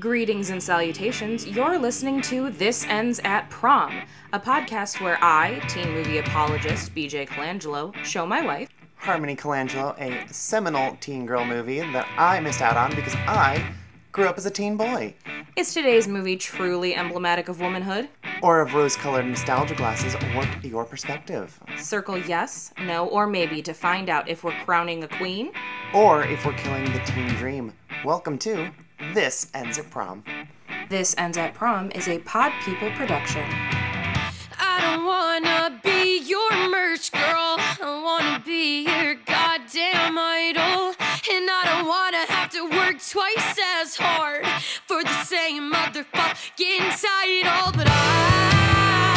Greetings and salutations. You're listening to This Ends at Prom, a podcast where I, teen movie apologist BJ Colangelo, show my wife, Harmony Colangelo, a seminal teen girl movie that I missed out on because I grew up as a teen boy. Is today's movie truly emblematic of womanhood? Or of rose colored nostalgia glasses warp your perspective. Circle yes, no, or maybe to find out if we're crowning a queen. Or if we're killing the teen dream. Welcome to This Ends at Prom. This Ends at Prom is a Pod People production. I don't wanna be your merch girl. I wanna be your goddamn idol. And I don't wanna have to work twice as hard for the same motherfucking title. But I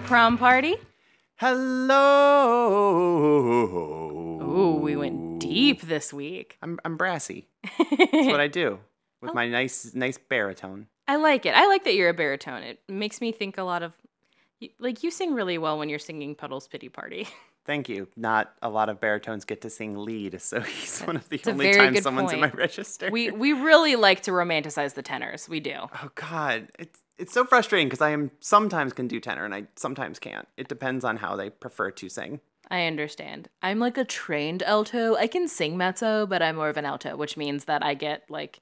Prom party. Hello. Ooh, we went deep this week. I'm, I'm brassy. That's what I do with my nice nice baritone. I like it. I like that you're a baritone. It makes me think a lot of like you sing really well when you're singing Puddles Pity Party. Thank you. Not a lot of baritones get to sing lead, so he's one of the a only times someone's in my register. we we really like to romanticize the tenors. We do. Oh God, it's it's so frustrating because I am sometimes can do tenor and I sometimes can't. It depends on how they prefer to sing. I understand. I'm like a trained alto. I can sing mezzo, but I'm more of an alto, which means that I get like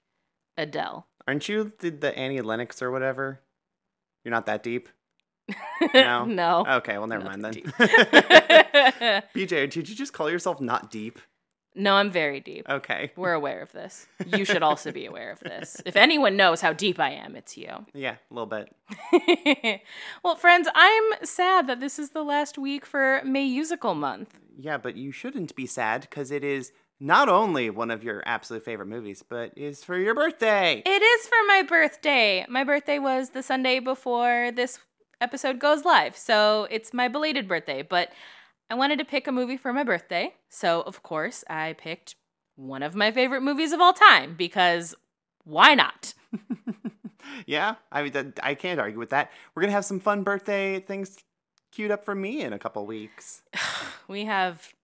Adele. Aren't you the, the Annie Lennox or whatever? You're not that deep. No. no. Okay, well never Not mind then. BJ, did you just call yourself not deep? No, I'm very deep. Okay. We're aware of this. You should also be aware of this. If anyone knows how deep I am, it's you. Yeah, a little bit. well, friends, I'm sad that this is the last week for May Musical Month. Yeah, but you shouldn't be sad because it is not only one of your absolute favorite movies, but is for your birthday. It is for my birthday. My birthday was the Sunday before this episode goes live, so it's my belated birthday. But I wanted to pick a movie for my birthday, so of course I picked one of my favorite movies of all time because why not? yeah, I mean, that- I can't argue with that. We're gonna have some fun birthday things queued up for me in a couple weeks. We have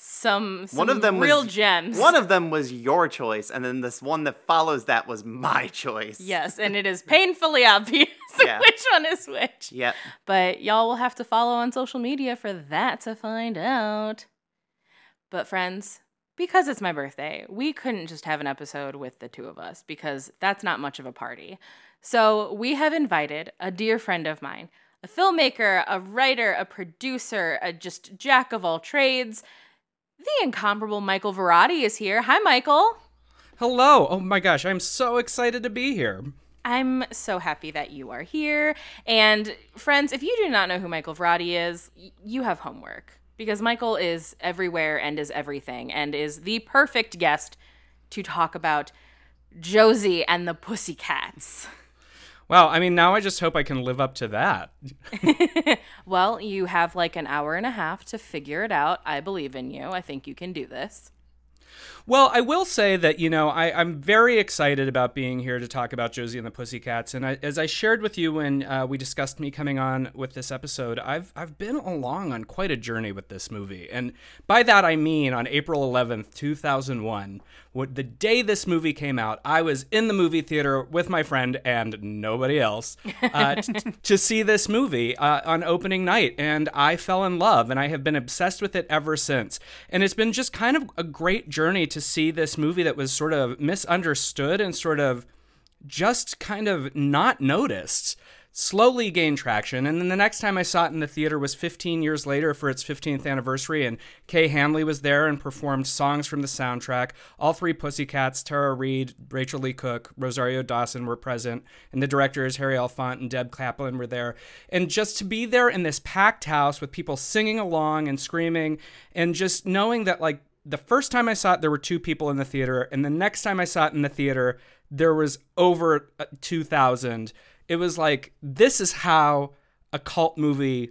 some, some One of them real was gems. One of them was your choice, and then this one that follows that was my choice. yes, and it is painfully obvious Yeah. which one is which. Yep. But y'all will have to follow on social media for that to find out. But, friends, because it's my birthday, we couldn't just have an episode with the two of us because that's not much of a party. So, we have invited a dear friend of mine, a filmmaker, a writer, a producer, a just jack of all trades. The incomparable Michael Verratti is here. Hi, Michael. Hello. Oh my gosh, I'm so excited to be here. I'm so happy that you are here. And friends, if you do not know who Michael Verratti is, you have homework because Michael is everywhere and is everything and is the perfect guest to talk about Josie and the Pussycats. Well, I mean, now I just hope I can live up to that. Well, you have like an hour and a half to figure it out. I believe in you. I think you can do this. Well, I will say that, you know, I, I'm very excited about being here to talk about Josie and the Pussycats. And I, as I shared with you when uh, we discussed me coming on with this episode, I've, I've been along on quite a journey with this movie. And by that, I mean on April 11th, 2001, what, the day this movie came out, I was in the movie theater with my friend and nobody else uh, t- to see this movie uh, on opening night. And I fell in love and I have been obsessed with it ever since. And it's been just kind of a great journey to see this movie that was sort of misunderstood and sort of just kind of not noticed slowly gain traction. And then the next time i saw it in the theater was 15 years later for its 15th anniversary and kay hanley was there and performed songs from the soundtrack. All three pussycats tara reid rachael leigh cook rosario dawson were present and the directors harry elfont and deb kaplan were there. And just to be there in this packed house with people singing along and screaming and just knowing that like the first time I saw it, there were two people in the theater, and the next time I saw it in the theater, there was over uh, 2,000. It was like, this is how a cult movie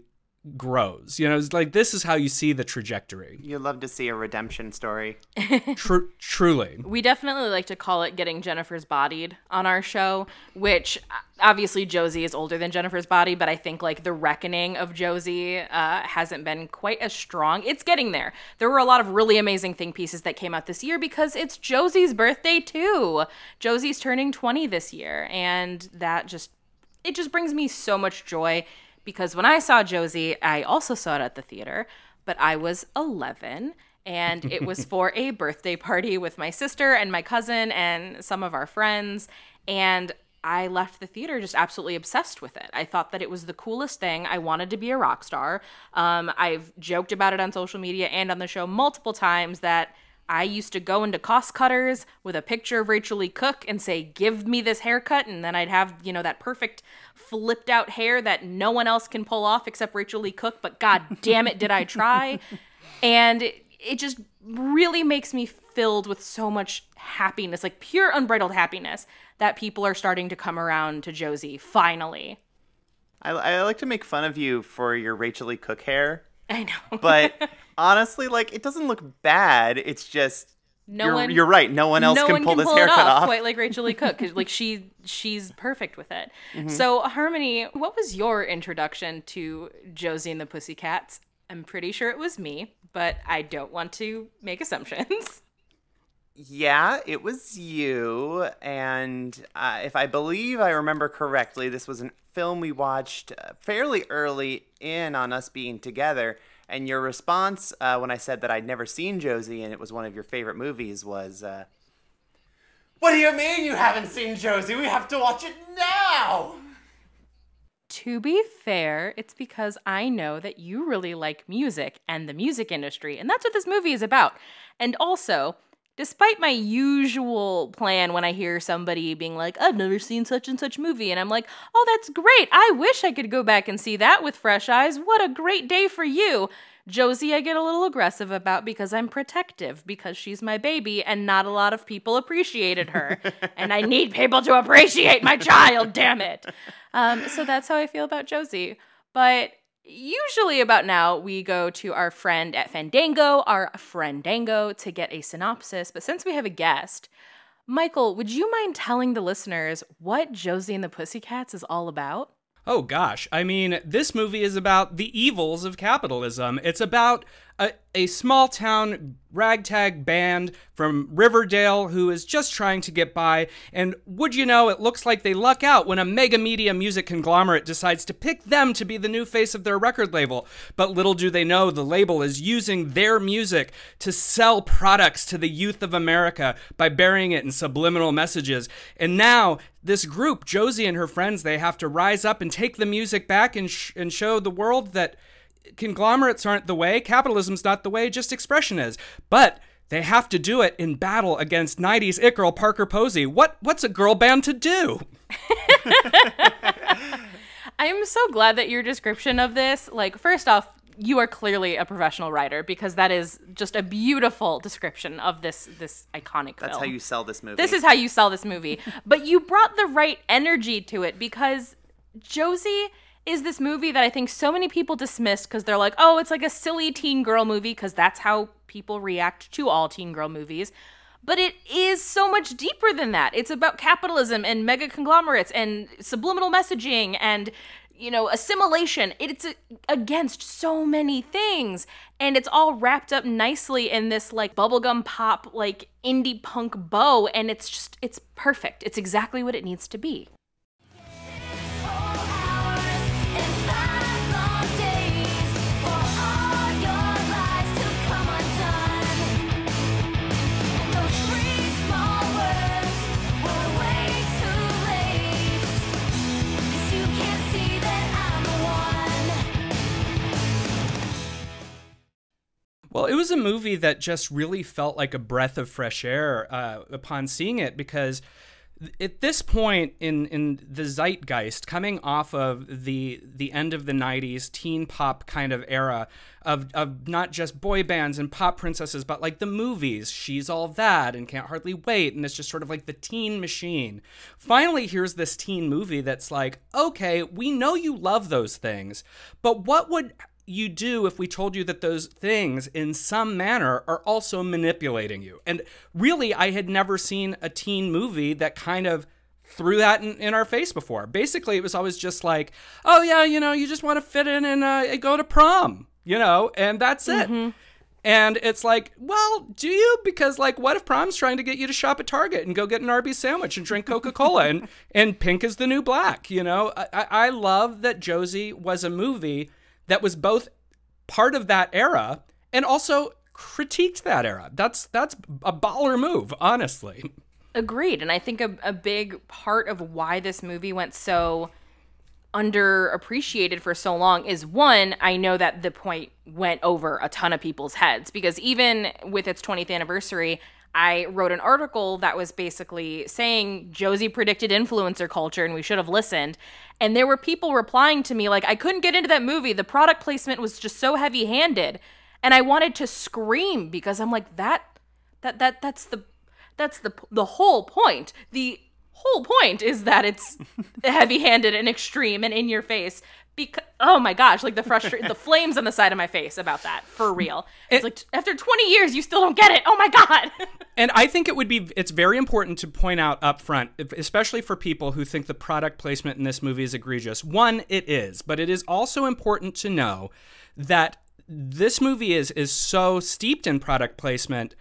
grows. You know, it's like this is how you see the trajectory. You love to see a redemption story. Tru- truly. We definitely like to call it getting Jennifer's bodied on our show, which uh, obviously Josie is older than Jennifer's body, but I think like the reckoning of Josie uh, hasn't been quite as strong. It's getting there. There were a lot of really amazing thing pieces that came out this year because it's Josie's birthday too. Josie's turning 20 this year, and that just it just brings me so much joy because when I saw Josie, I also saw it at the theater, but I was 11 and it was for a birthday party with my sister and my cousin and some of our friends and I left the theater just absolutely obsessed with it. I thought that it was the coolest thing. I wanted to be a rock star. Um, I've joked about it on social media and on the show multiple times that I used to go into cost cutters with a picture of Rachael Leigh Cook and say, "Give me this haircut," and then I'd have you know that perfect flipped out hair that no one else can pull off except Rachael Leigh Cook. But god damn it, did I try? And it, it just really makes me filled with so much happiness, like pure unbridled happiness, that people are starting to come around to Josie finally. I, I like to make fun of you for your Rachael Leigh Cook hair, I know, but honestly, like it doesn't look bad. It's just no you're, one. you're right. No one else no can one pull can this pull haircut off, off. quite like Rachael Leigh Cook, because like she she's perfect with it. Mm-hmm. So Harmony, what was your introduction to Josie and the Pussycats? I'm pretty sure it was me, but I don't want to make assumptions. Yeah, it was you. And uh, if I believe I remember correctly, this was a film we watched uh, fairly early in on us being together. And your response uh, when I said that I'd never seen Josie and it was one of your favorite movies was, uh, What do you mean you haven't seen Josie? We have to watch it now! To be fair, it's because I know that you really like music and the music industry, and that's what this movie is about. And also, despite my usual plan when I hear somebody being like, I've never seen such and such movie, and I'm like, oh, that's great. I wish I could go back and see that with fresh eyes. What a great day for you. Josie, I get a little aggressive about because I'm protective, because she's my baby, and not a lot of people appreciated her. and I need people to appreciate my child, damn it. Um, so that's how I feel about Josie. But usually about now, we go to our friend at Fandango, our friendango, to get a synopsis. But since we have a guest, Michael, would you mind telling the listeners what Josie and the Pussycats is all about? Oh gosh, I mean, this movie is about the evils of capitalism. It's about a, a small town ragtag band from Riverdale who is just trying to get by, and would you know, it looks like they luck out when a mega media music conglomerate decides to pick them to be the new face of their record label. But little do they know, the label is using their music to sell products to the youth of America by burying it in subliminal messages. And now, this group, Josie and her friends, they have to rise up and take the music back and, sh- and show the world that conglomerates aren't the way, capitalism's not the way, just expression is. But they have to do it in battle against 90s it girl Parker Posey. What what's a girl band to do? I'm so glad that your description of this, like, first off, you are clearly a professional writer because that is just a beautiful description of this this iconic That's film. how you sell this movie. This is how you sell this movie. but you brought the right energy to it because Josie is this movie that I think so many people dismiss because they're like, oh, it's like a silly teen girl movie because that's how people react to all teen girl movies. But it is so much deeper than that. It's about capitalism and mega conglomerates and subliminal messaging and you know assimilation. It's against so many things. And it's all wrapped up nicely in this like bubblegum pop like indie punk bow. And it's just it's perfect. It's exactly what it needs to be Well, it was a movie that just really felt like a breath of fresh air uh, upon seeing it because at this point in in the zeitgeist coming off of the the end of the 90s teen pop kind of era of of not just boy bands and pop princesses but like the movies she's all that and can't hardly wait and it's just sort of like the teen machine. Finally here's this teen movie that's like okay we know you love those things but what would you do if we told you that those things, in some manner, are also manipulating you? And really, I had never seen a teen movie that kind of threw that in, in our face before. Basically, it was always just like, oh, yeah, you know, you just want to fit in and uh, go to prom, you know, and that's it. And it's like, well, do you? Because like, what if prom's trying to get you to shop at Target and go get an Arby's sandwich and drink Coca Cola and and pink is the new black? You know, I I love that Josie was a movie that was both part of that era and also critiqued that era. That's that's a baller move, honestly. Agreed. And I think a, a big part of why this movie went so underappreciated for so long is one, I know that the point went over a ton of people's heads because even with its 20th anniversary, I wrote an article that was basically saying Josie predicted influencer culture and we should have listened. And there were people replying to me like, I couldn't get into that movie. The product placement was just so heavy handed. And I wanted to scream because I'm like, that, that, that, that's the, that's the, the whole point. The whole point is that it's heavy-handed and extreme and in your face because oh my gosh like the frustration the flames on the side of my face about that for real. It's like after 20 years you still don't get it. Oh my god. And I think it would be it's very important to point out up front, especially for people who think the product placement in this movie is egregious. One, it is, but it is also important to know that this movie is is so steeped in product placement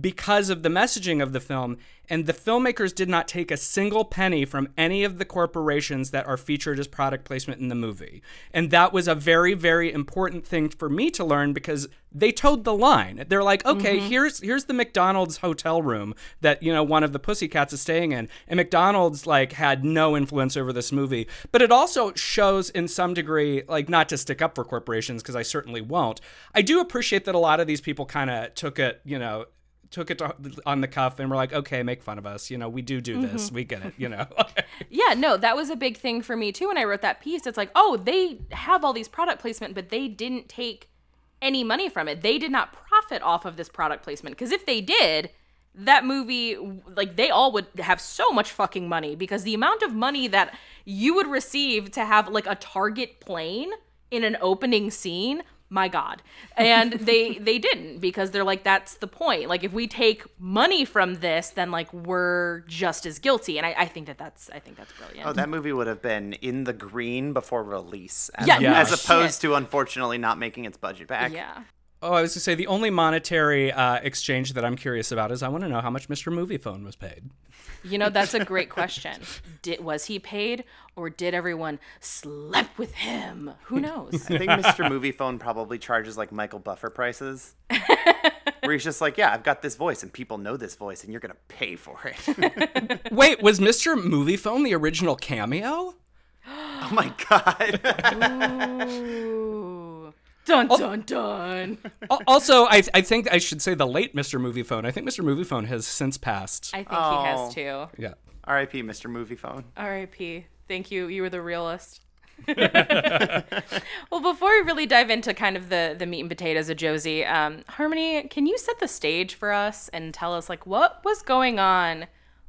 because of the messaging of the film and the filmmakers did not take a single penny from any of the corporations that are featured as product placement in the movie. And that was a very very important thing for me to learn because they towed the line. They're like okay mm-hmm. here's here's the mcdonald's hotel room that you know one of the pussycats is staying in. And mcdonald's like had no influence over this movie. But it also shows in some degree like not to stick up for corporations because i certainly won't. I do appreciate that a lot of these people kind of took it you know took it to, on the cuff and were like, okay, make fun of us. You know, we do do this. Mm-hmm. We get it. You know. yeah no that was a big thing for me too when i wrote that piece it's like oh they have all these product placement but they didn't take any money from it they did not profit off of this product placement because if they did that movie like they all would have so much fucking money because the amount of money that you would receive to have like a target plane in an opening scene my god and they they didn't because they're like that's the point like if we take money from this then like we're just as guilty and i, I think that that's i think that's brilliant Oh, that movie would have been in the green before release, as, Yeah, no as shit. opposed to unfortunately not making its budget back. yeah oh, I was gonna say the only monetary uh, exchange that I'm curious about is I want to know how much Mr. Moviefone was paid. You know, that's a great question. Did was he paid or did everyone slept with him? Who knows? I think Mr. Moviefone probably charges like Michael Buffer prices. Where he's just like, yeah, I've got this voice and people know this voice and you're going to pay for it. Wait, was Mr. Moviefone the original cameo? oh my God. Ooh. Dun dun dun. Also, I, I think I should say the late Mr. Moviefone. I think Mr. Moviefone has since passed. I think Oh. he has too. yeah. R.I.P. Mr. Moviefone. R.I.P. Thank you. You were the realist. well, before we really dive into kind of the the meat and potatoes of Josie, um, Harmony, can you set the stage for us and tell us like what was going on,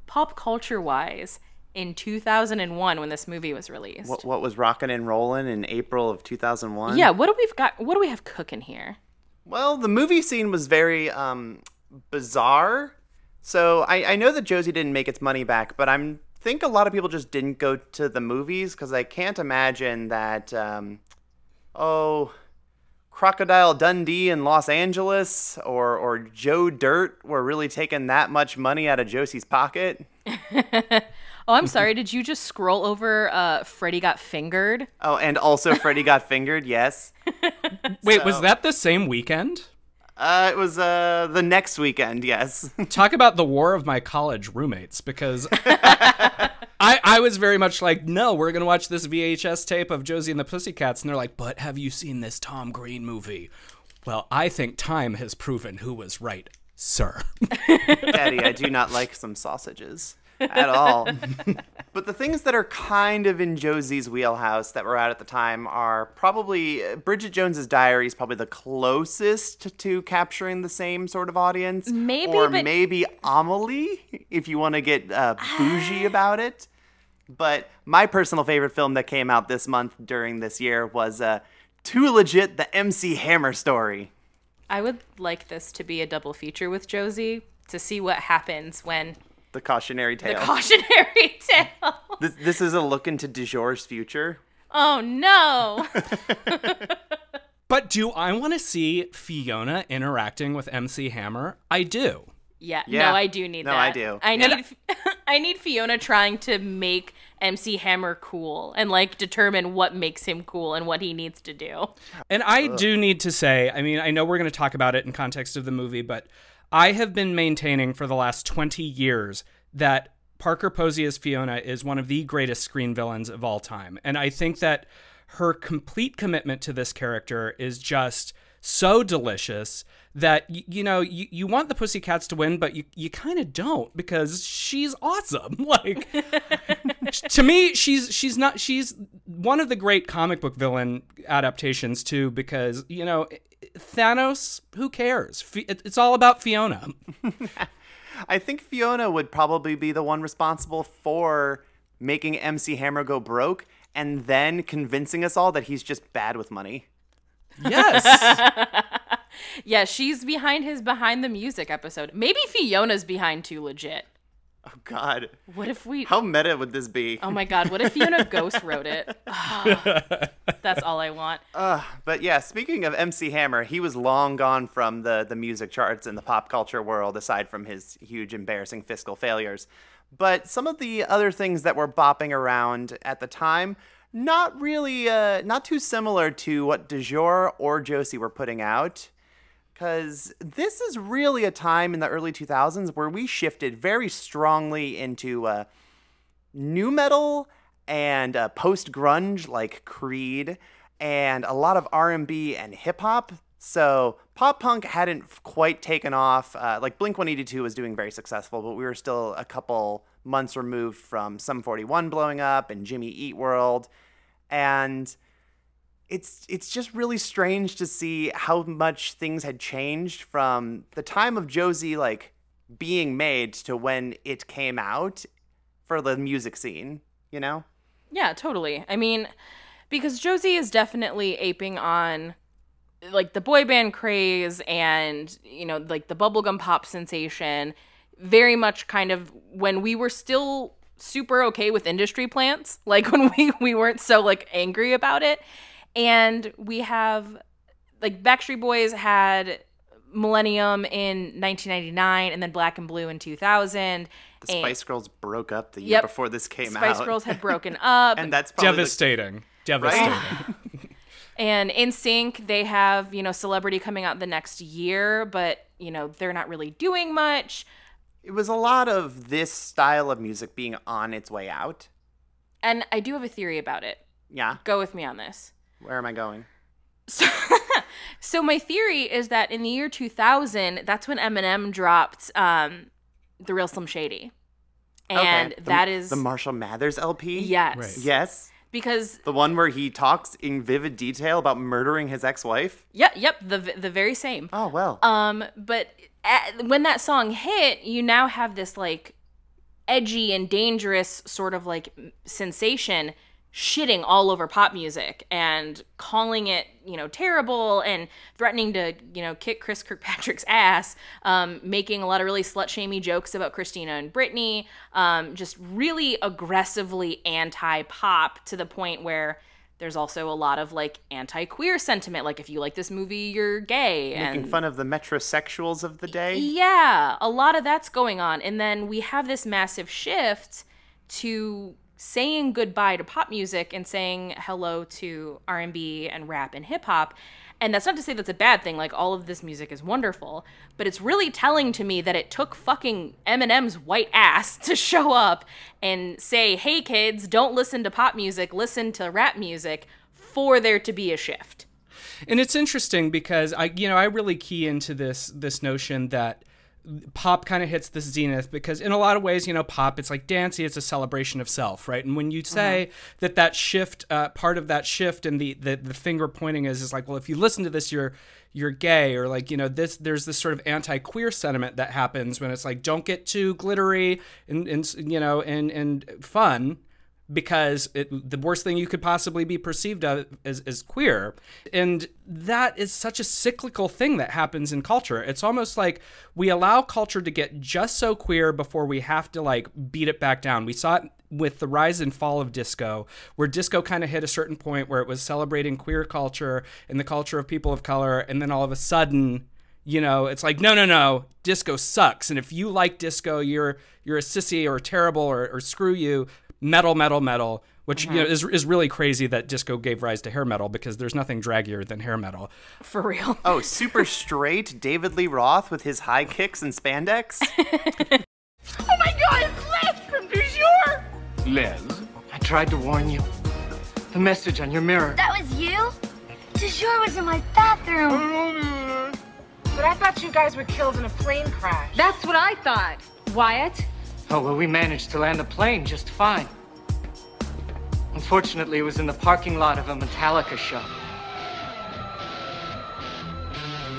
pop culture wise, in 2001 when this movie was released? What, what was rocking and rolling in April of 2001? Yeah, what do we've got? What do we have cooking here? Well, the movie scene was very um, bizarre. So I, I know that Josie didn't make its money back, but I'm think a lot of people just didn't go to the movies because I can't imagine that. Um, oh, Crocodile Dundee in Los Angeles or or Joe Dirt were really taking that much money out of Josie's pocket. Oh, I'm sorry. Did you just scroll over uh, Freddie Got Fingered? Oh, and also Freddie got fingered. Yes, Wait, was that the same weekend? uh, it was uh, the next weekend. Yes. Talk about the war of my college roommates because I, I was very much like, no, we're going to watch this VHS tape of Josie and the Pussycats. And they're like, but have you seen this Tom Green movie? Well, I think time has proven who was right, sir. Daddy, I do not like some sausages at all. but the things that are kind of in Josie's wheelhouse that were out at the time are probably uh, Bridget Jones's Diary is probably the closest to capturing the same sort of audience. Maybe, or but- maybe Amelie, if you want to get uh, bougie about it. But my personal favorite film that came out this month during this year was uh, Too Legit, the MC Hammer story. I would like this to be a double feature with Josie to see what happens when The cautionary tale. the cautionary tale. this, this is a look into Du Jour's future. Oh no. But do I want to see Fiona interacting with MC Hammer? I do. Yeah, Yeah. no, I do need No, that. I do. I Yeah. need I need Fiona trying to make MC Hammer cool and like determine what makes him cool and what he needs to do. And I do need to say, I mean, I know we're going to talk about it in context of the movie, but I have been maintaining for the last 20 years that Parker Posey as Fiona is one of the greatest screen villains of all time. And I think that her complete commitment to this character is just so delicious that you know you, you want the pussycats to win but you, you kind of don't because she's awesome like to me she's she's not she's one of the great comic book villain adaptations too because you know Thanos who cares it's all about Fiona I think Fiona would probably be the one responsible for making MC Hammer go broke and then convincing us all that he's just bad with money. yes Yeah, she's behind his behind the music episode. Maybe Fiona's behind too legit. Oh God, What if we how meta would this be? Oh my god, what if Fiona Ghost wrote it? Ah, that's all I want. But yeah, speaking of MC Hammer, he was long gone from the the music charts and the pop culture world, aside from his huge embarrassing fiscal failures. But some of the other things that were bopping around at the time, not really, uh, not too similar to what Du Jour or Josie were putting out. Because this is really a time in the early 2000s where we shifted very strongly into uh, nu metal and uh, post grunge like Creed and a lot of R&B and hip hop. So pop punk hadn't quite taken off. Uh, like Blink 182 was doing very successful, but we were still a couple months removed from Sum 41 blowing up and Jimmy Eat World, and it's it's just really strange to see how much things had changed from the time of Josie like being made to when it came out for the music scene, you know? Yeah, totally. I mean, because Josie is definitely aping on like the boy band craze and, you know, like the bubblegum pop sensation, very much kind of when we were still super okay with industry plants, like when we we weren't so like angry about it. And we have like Backstreet Boys had Millennium in 1999 and then Black and Blue in 2000. The and Spice Girls broke up the year Yep. before this came Spice out. Spice Girls had broken up. and that's probably the- devastating devastating And NSYNC, they have, you know, celebrity coming out the next year, but, you know, they're not really doing much. it was a lot of this style of music being on its way out. And I do have a theory about it. Yeah. Go with me on this. Where am I going? So, so my theory is that in the year 2000, that's when Eminem dropped um, The Real Slim Shady. And Okay. The- that is the Marshall Mathers LP. yes. Right. Yes. Because The one where he talks in vivid detail about murdering his ex-wife. yep, yep, the the very same. Oh well. Um, but at, when that song hit, you now have this like edgy and dangerous sort of like sensation shitting all over pop music and calling it, you know, terrible and threatening to, you know, kick Chris Kirkpatrick's ass, um, making a lot of really slut shamey jokes about Christina and Britney, um, just really aggressively anti pop to the point where there's also a lot of like anti queer sentiment. Like, if you like this movie, you're gay. Making and fun of the metrosexuals of the day. yeah, a lot of that's going on. And then we have this massive shift to saying goodbye to pop music and saying hello to R&B and rap and hip hop. And that's not to say that's a bad thing. Like all of this music is wonderful, but it's really telling to me that it took fucking Eminem's white ass to show up and say, "Hey kids, don't listen to pop music, listen to rap music." For there to be a shift. and it's interesting because I, you know, I really key into this this notion that pop kind of hits this zenith because in a lot of ways, you know, pop it's like dancey, it's a celebration of self, right? And when you say that that shift, uh, part of that shift and the, the the finger pointing is is like, well, if you listen to this, you're you're gay or like you know this there's this sort of anti-queer sentiment that happens when it's like don't get too glittery and, and you know and and fun because it, the worst thing you could possibly be perceived of is, is queer. And that is such a cyclical thing that happens in culture. It's almost like we allow culture to get just so queer before we have to like beat it back down. We saw it with the rise and fall of disco, where disco kind of hit a certain point where it was celebrating queer culture and the culture of people of color, and then all of a sudden, you know, it's like no, no, no, disco sucks, and if you like disco, you're you're a sissy or terrible or, or screw you. Metal, metal, metal. Which you know mm-hmm. is is really crazy that disco gave rise to hair metal because there's nothing draggier than hair metal. For real. Oh, super straight David Lee Roth with his high kicks and spandex. Oh my god, it's Les from Du jour! Les, I tried to warn you. The message on your mirror. That was you? Du jour was in my bathroom. But I thought you guys were killed in a plane crash. That's what I thought. Wyatt? Oh, well, we managed to land the plane just fine. Unfortunately, it was in the parking lot of a Metallica show.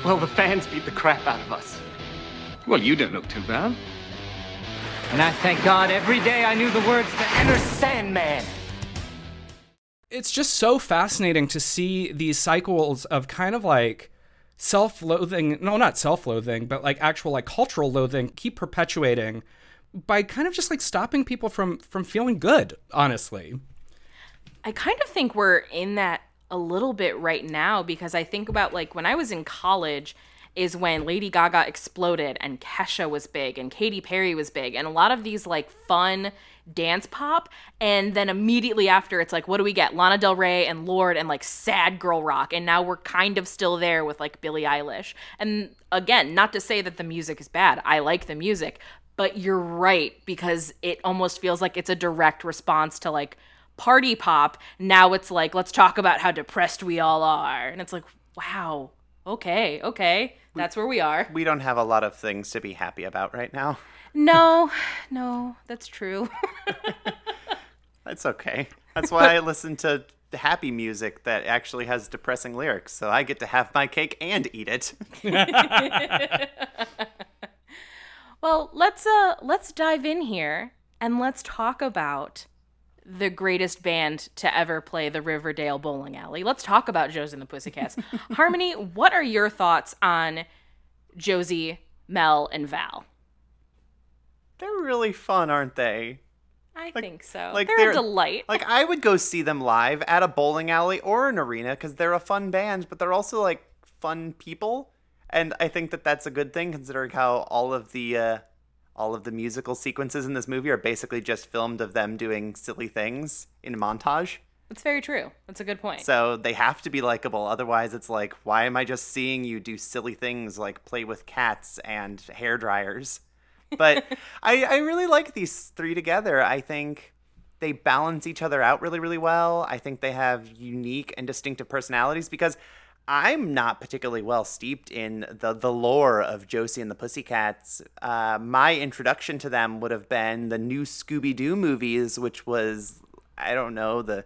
Well, the fans beat the crap out of us. Well, you don't look too bad. And I thank God every day I knew the words to Enter Sandman. it's just so fascinating to see these cycles of kind of like self-loathing no not self-loathing but like actual like cultural loathing keep perpetuating by kind of just like stopping people from from feeling good honestly. I kind of think we're in that a little bit right now because I think about like when I was in college is when Lady Gaga exploded and Kesha was big and Katy Perry was big and a lot of these like fun dance pop. And then immediately after it's like what do we get? Lana Del Rey and Lorde and like sad girl rock. And now we're kind of still there with like Billie Eilish. And again not to say that the music is bad. I like the music but you're right because it almost feels like it's a direct response to like party pop now it's like let's talk about how depressed we all are and it's like wow okay okay that's where we are we don't have a lot of things to be happy about right now. no no that's true That's okay. That's why I listen to happy music that actually has depressing lyrics, so I get to have my cake and eat it. Well let's uh let's dive in here and let's talk about the greatest band to ever play the Riverdale bowling alley. Let's talk about Josie and the Pussycats. Harmony, what are your thoughts on Josie, Mel, and Val? They're really fun, aren't they? I think so. like they're, they're- a delight. Like I would go see them live at a bowling alley or an arena because they're a fun band, but they're also like fun people, and I think that that's a good thing considering how all of the uh, all of the musical sequences in this movie are basically just filmed of them doing silly things in montage. That's very true. That's a good point. So they have to be likable. Otherwise, it's like, why am I just seeing you do silly things like play with cats and hair dryers? But I, I really like these three together. I think they balance each other out really, really well. I think they have unique and distinctive personalities because I'm not particularly well steeped in the, the lore of Josie and the Pussycats. Uh, my introduction to them would have been the new Scooby Doo movies, which was, I don't know, the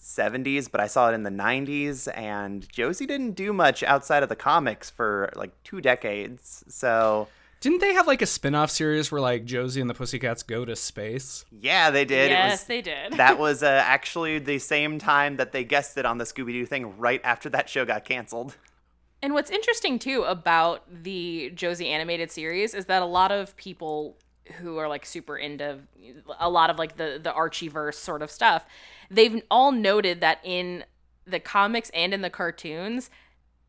70s, but I saw it in the 90s. And Josie didn't do much outside of the comics for like two decades. So. Didn't they have like a spin-off series where like josie and the pussycats go to space Yeah, they did. it yes, was, they did. that was uh, actually the same time that they guested on the Scooby Doo thing right after that show got canceled. And what's interesting too about the Josie animated series is that a lot of people who are like super into a lot of like the the Archieverse sort of stuff, they've all noted that in the comics and in the cartoons,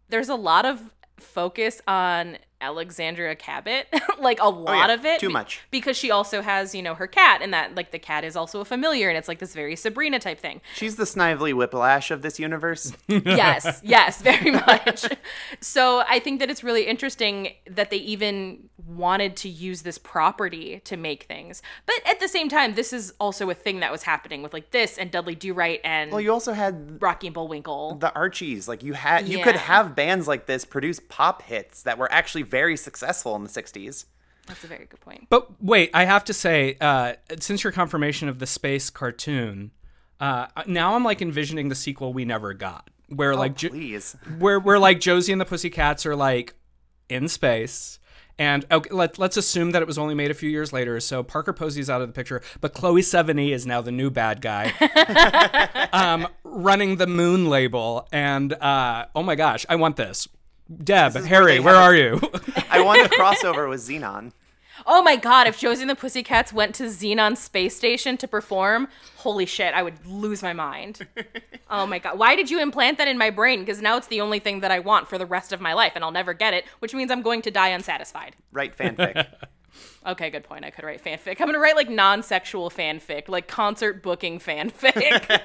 there's a lot of focus on Alexandria Cabot, like a lot Oh, yeah, of it, too much. because she also has you know her cat, and that like the cat is also a familiar, and it's like this very Sabrina type thing. She's the Snidely Whiplash of this universe. yes, yes, very much. So I think that it's really interesting that they even wanted to use this property to make things. But at the same time, this is also a thing that was happening with like this and Dudley Do Right and well, you also had Rocky and Bullwinkle. the Archies. Like you had, you could have bands like this produce pop hits that were actually very successful in the '60s. That's a very good point. But wait, I have to say, uh, since your confirmation of the space cartoon, uh, now I'm like envisioning the sequel we never got, where like Jo- Please, where where like Josie and the Pussycats are like in space, And okay, let, let's assume that it was only made a few years later. So Parker Posey's out of the picture, but Chloe Sevigny is now the new bad guy, um, running the Moon label. And uh, oh my gosh, I want this. Deb, is where Harry, where are you? I want a crossover with Zenon. Oh my god, if Josie and the Pussycats went to Zenon Space Station to perform, holy shit, I would lose my mind. oh my god. Why did you implant that in my brain? Because now it's the only thing that I want for the rest of my life, and I'll never get it, which means I'm going to die unsatisfied. Write fanfic. Okay, good point. I could write fanfic. I'm gonna write like non sexual fanfic, like concert booking fanfic.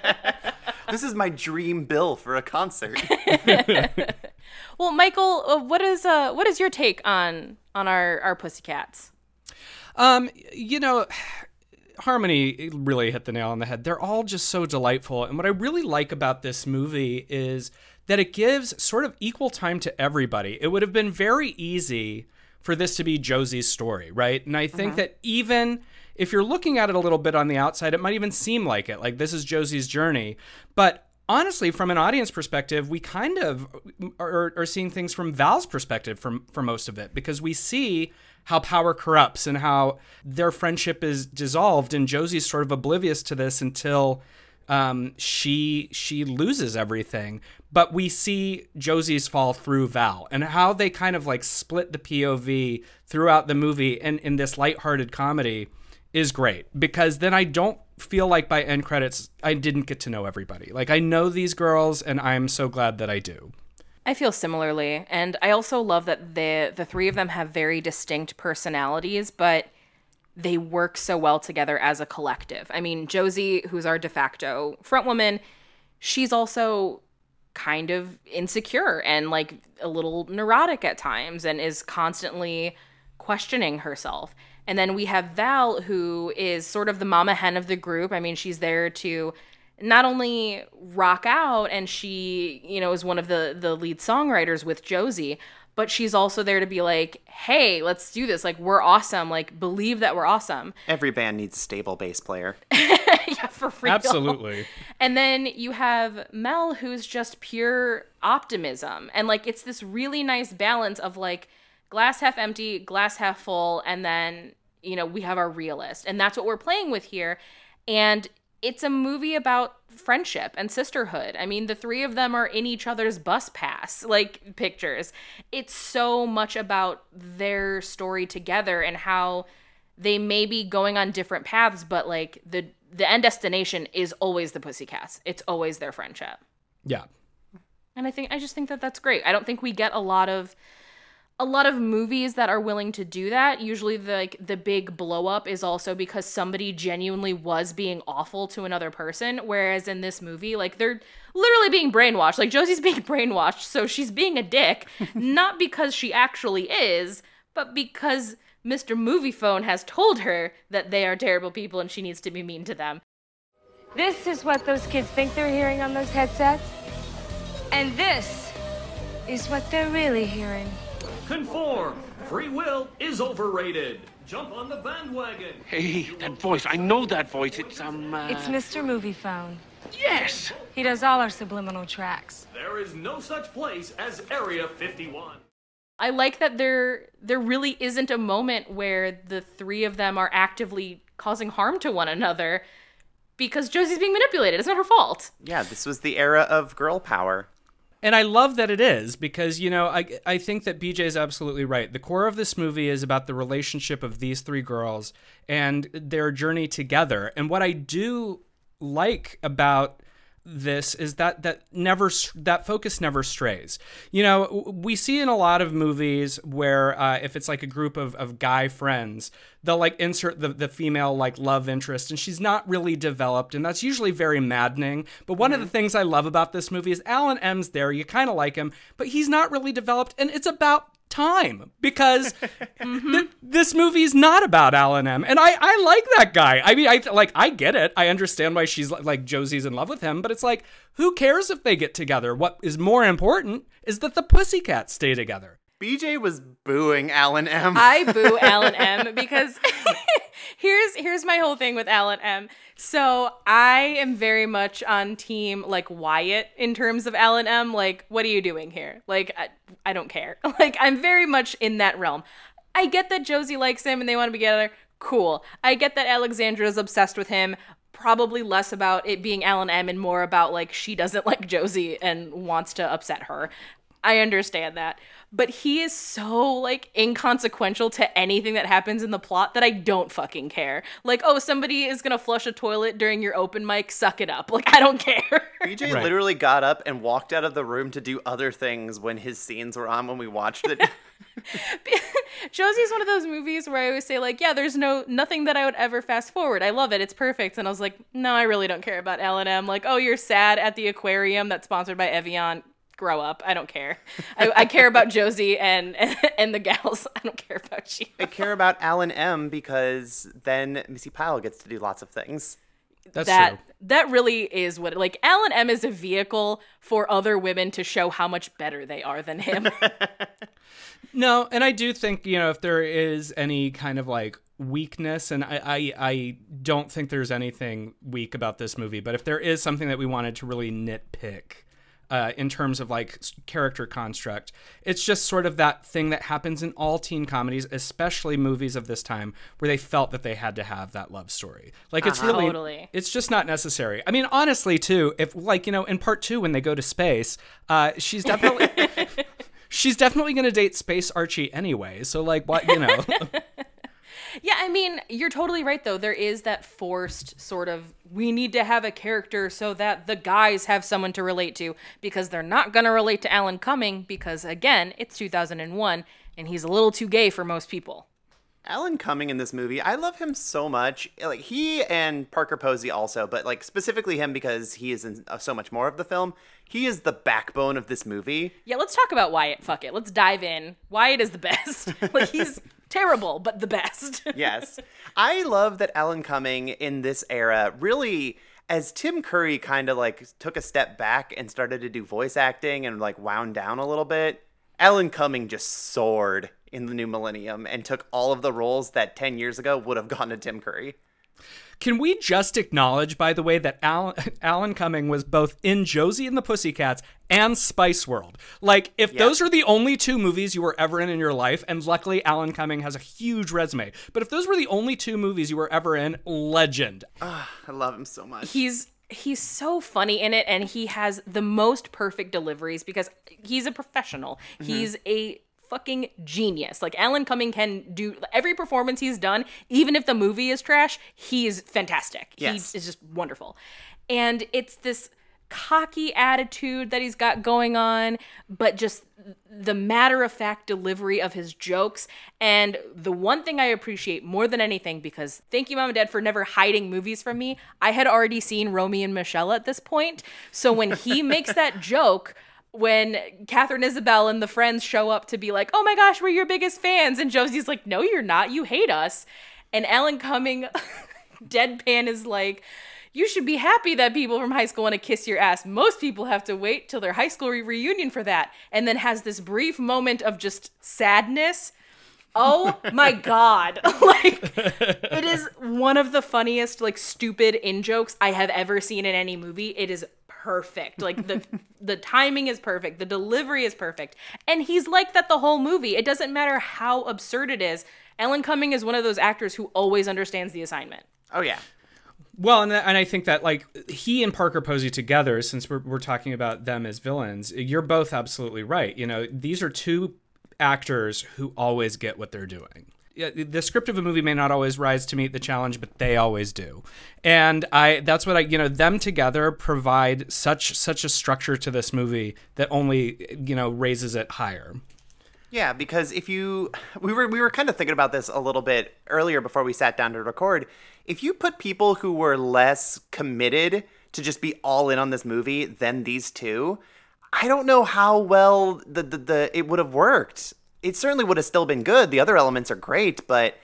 this is my dream bill for a concert. Well, Michael, uh, what is uh what is your take on on our our Pussycats? Um, you know, Harmony really hit the nail on the head. They're all just so delightful. And what I really like about this movie is that it gives sort of equal time to everybody. It would have been very easy for this to be Josie's story, right? And I think Mhm. that even if you're looking at it a little bit on the outside, it might even seem like it, like this is Josie's journey. But honestly, from an audience perspective, we kind of are, are seeing things from Val's perspective from for most of it because we see how power corrupts and how their friendship is dissolved, and Josie's sort of oblivious to this until um, she she loses everything. But we see Josie's fall through Val and how they kind of like split the POV throughout the movie and in this lighthearted comedy is great because then I don't feel like by end credits I didn't get to know everybody. Like I know these girls and I'm so glad that I do. I feel similarly, and I also love that the the three of them have very distinct personalities, but they work so well together as a collective. I mean, Josie, who's our de facto front woman, she's also kind of insecure and like a little neurotic at times and is constantly questioning herself. And then we have Val, who is sort of the mama hen of the group. I mean, she's there to not only rock out and she, you know, is one of the the lead songwriters with Josie, but she's also there to be like, "Hey, let's do this. Like we're awesome. Like believe that we're awesome." Every band needs a stable bass player. yeah, for free. Absolutely. And then you have Mel, who's just pure optimism. And like, it's this really nice balance of like glass half empty, glass half full. And then, you know, we have our realist. And that's what we're playing with here. And it's a movie about friendship and sisterhood. I mean, the three of them are in each other's bus pass, like pictures. It's so much about their story together and how they may be going on different paths, but like the the end destination is always the Pussycats. It's always their friendship. Yeah. And I think I just think that that's great. I don't think we get a lot of a lot of movies that are willing to do that. Usually the like the big blow up is also because somebody genuinely was being awful to another person whereas in this movie like they're literally being brainwashed. Like Josie's being brainwashed, so she's being a dick not because she actually is, but because Mr. Moviefone has told her that they are terrible people and she needs to be mean to them. This is what those kids think they're hearing on those headsets. And this is what they're really hearing. Conform. Free will is overrated. Jump on the bandwagon. Hey, that voice. I know that voice. It's, um. Uh... It's Mr. Moviefone. Yes! He does all our subliminal tracks. There is no such place as Area 51. I like that there there really isn't a moment where the three of them are actively causing harm to one another because Josie's being manipulated. It's not her fault. Yeah, this was the era of girl power. And I love that it is because, you know, I, I think that BJ is absolutely right. The core of this movie is about the relationship of these three girls and their journey together. And what I do like about this is that that never that focus never strays. You know, we see in a lot of movies where uh, if it's like a group of, of guy friends, they'll like insert the, the female like love interest and she's not really developed and that's usually very maddening. But one mm-hmm. of the things I love about this movie is Alan M's there. You kind of like him, but he's not really developed and it's about time because mm-hmm. th- this movie's not about Alan M. And I, I like that guy. I mean, I like I get it. I understand why she's like Josie's in love with him, but it's like who cares if they get together? What is more important is that the Pussycats stay together. BJ was booing Alan M. I boo Alan M because here's here's my whole thing with Alan M. So I am very much on team like Wyatt in terms of Alan M. Like, what are you doing here? Like, I, I don't care. Like, I'm very much in that realm. I get that Josie likes him and they want to be together. Cool. I get that Alexandra is obsessed with him. Probably less about it being Alan M and more about like she doesn't like Josie and wants to upset her. I understand that. But he is so like inconsequential to anything that happens in the plot that I don't fucking care. Like, oh, somebody is gonna flush a toilet during your open mic, suck it up. Like, I don't care. BJ Right. literally got up and walked out of the room to do other things when his scenes were on when we watched it. Josie's one of those movies where I always say like, yeah, there's no nothing that I would ever fast forward. I love it. It's perfect. And I was like, no, I really don't care about Alan M. Like, oh, you're sad at the aquarium that's sponsored by Evian. Grow up. I don't care. I, I care about Josie and, and the gals. I don't care about you. I care about Alan M because then Missi Pyle gets to do lots of things. That's that true. that really is what like Alan M is a vehicle for other women to show how much better they are than him. No, and I do think you know if there is any kind of like weakness, and I, I I don't think there's anything weak about this movie, but if there is something that we wanted to really nitpick. Uh, in terms of like character construct, it's just sort of that thing that happens in all teen comedies, especially movies of this time, where they felt that they had to have that love story. Like it's really, Totally. it's just not necessary. I mean, honestly, too, if like you know, in part two when they go to space, uh, she's definitely she's definitely gonna date Space Archie anyway. So like, what you know? Yeah, I mean, you're totally right though. There is that forced sort of we need to have a character so that the guys have someone to relate to because they're not going to relate to Alan Cumming because again, it's 2001 and he's a little too gay for most people. Alan Cumming in this movie, I love him so much. Like he and Parker Posey also, but like specifically him because he is in uh, so much more of the film. He is the backbone of this movie. Yeah, let's talk about Wyatt. Fuck it. Let's dive in. Wyatt is the best. like he's terrible, but the best. yes. I love that Alan Cumming in this era really as Tim Curry kind of like took a step back and started to do voice acting and like wound down a little bit, Alan Cumming just soared in the new millennium and took all of the roles that 10 years ago would have gone to Tim Curry. Can we just acknowledge, by the way, that Alan, Alan Cumming was both in Josie and the Pussycats and Spice World? Like, if Yeah. those are the only two movies you were ever in in your life, and luckily Alan Cumming has a huge resume, but if those were the only two movies you were ever in, legend. I love him so much. he's he's so funny in it and he has the most perfect deliveries because he's a professional. Mm-hmm. He's a fucking genius. Like Alan Cumming can do every performance he's done, even if the movie is trash, he is fantastic. Yes. He is just wonderful. And it's this cocky attitude that he's got going on, but just the matter of fact delivery of his jokes. And the one thing I appreciate more than anything, because thank you, mom and dad, for never hiding movies from me. I had already seen Romy and Michelle at this point. So when he makes that joke, when Catherine Isabel and the friends show up to be like, oh my gosh, we're your biggest fans. And Josie's like, no, you're not. You hate us. And Alan Cumming, deadpan, is like, you should be happy that people from high school want to kiss your ass. Most people have to wait till their high school re- reunion for that. And then has this brief moment of just sadness. Oh my god. like it is one of the funniest like stupid in jokes I have ever seen in any movie. It is perfect. Like the the timing is perfect. The delivery is perfect. And he's like that the whole movie. It doesn't matter how absurd it is. Alan Cumming is one of those actors who always understands the assignment. Oh yeah. Well, and, and I think that like he and Parker Posey together, since we're, we're talking about them as villains, you're both absolutely right. You know, these are two actors who always get what they're doing. Yeah, The script of a movie may not always rise to meet the challenge, but they always do. And I that's what I you know them together provide such such a structure to this movie that only you know raises it higher. Yeah, because if you we were we were kind of thinking about this a little bit earlier before we sat down to record. If you put people who were less committed to just be all in on this movie than these two, I don't know how well the the, the it would have worked. It certainly would have still been good. The other elements are great, but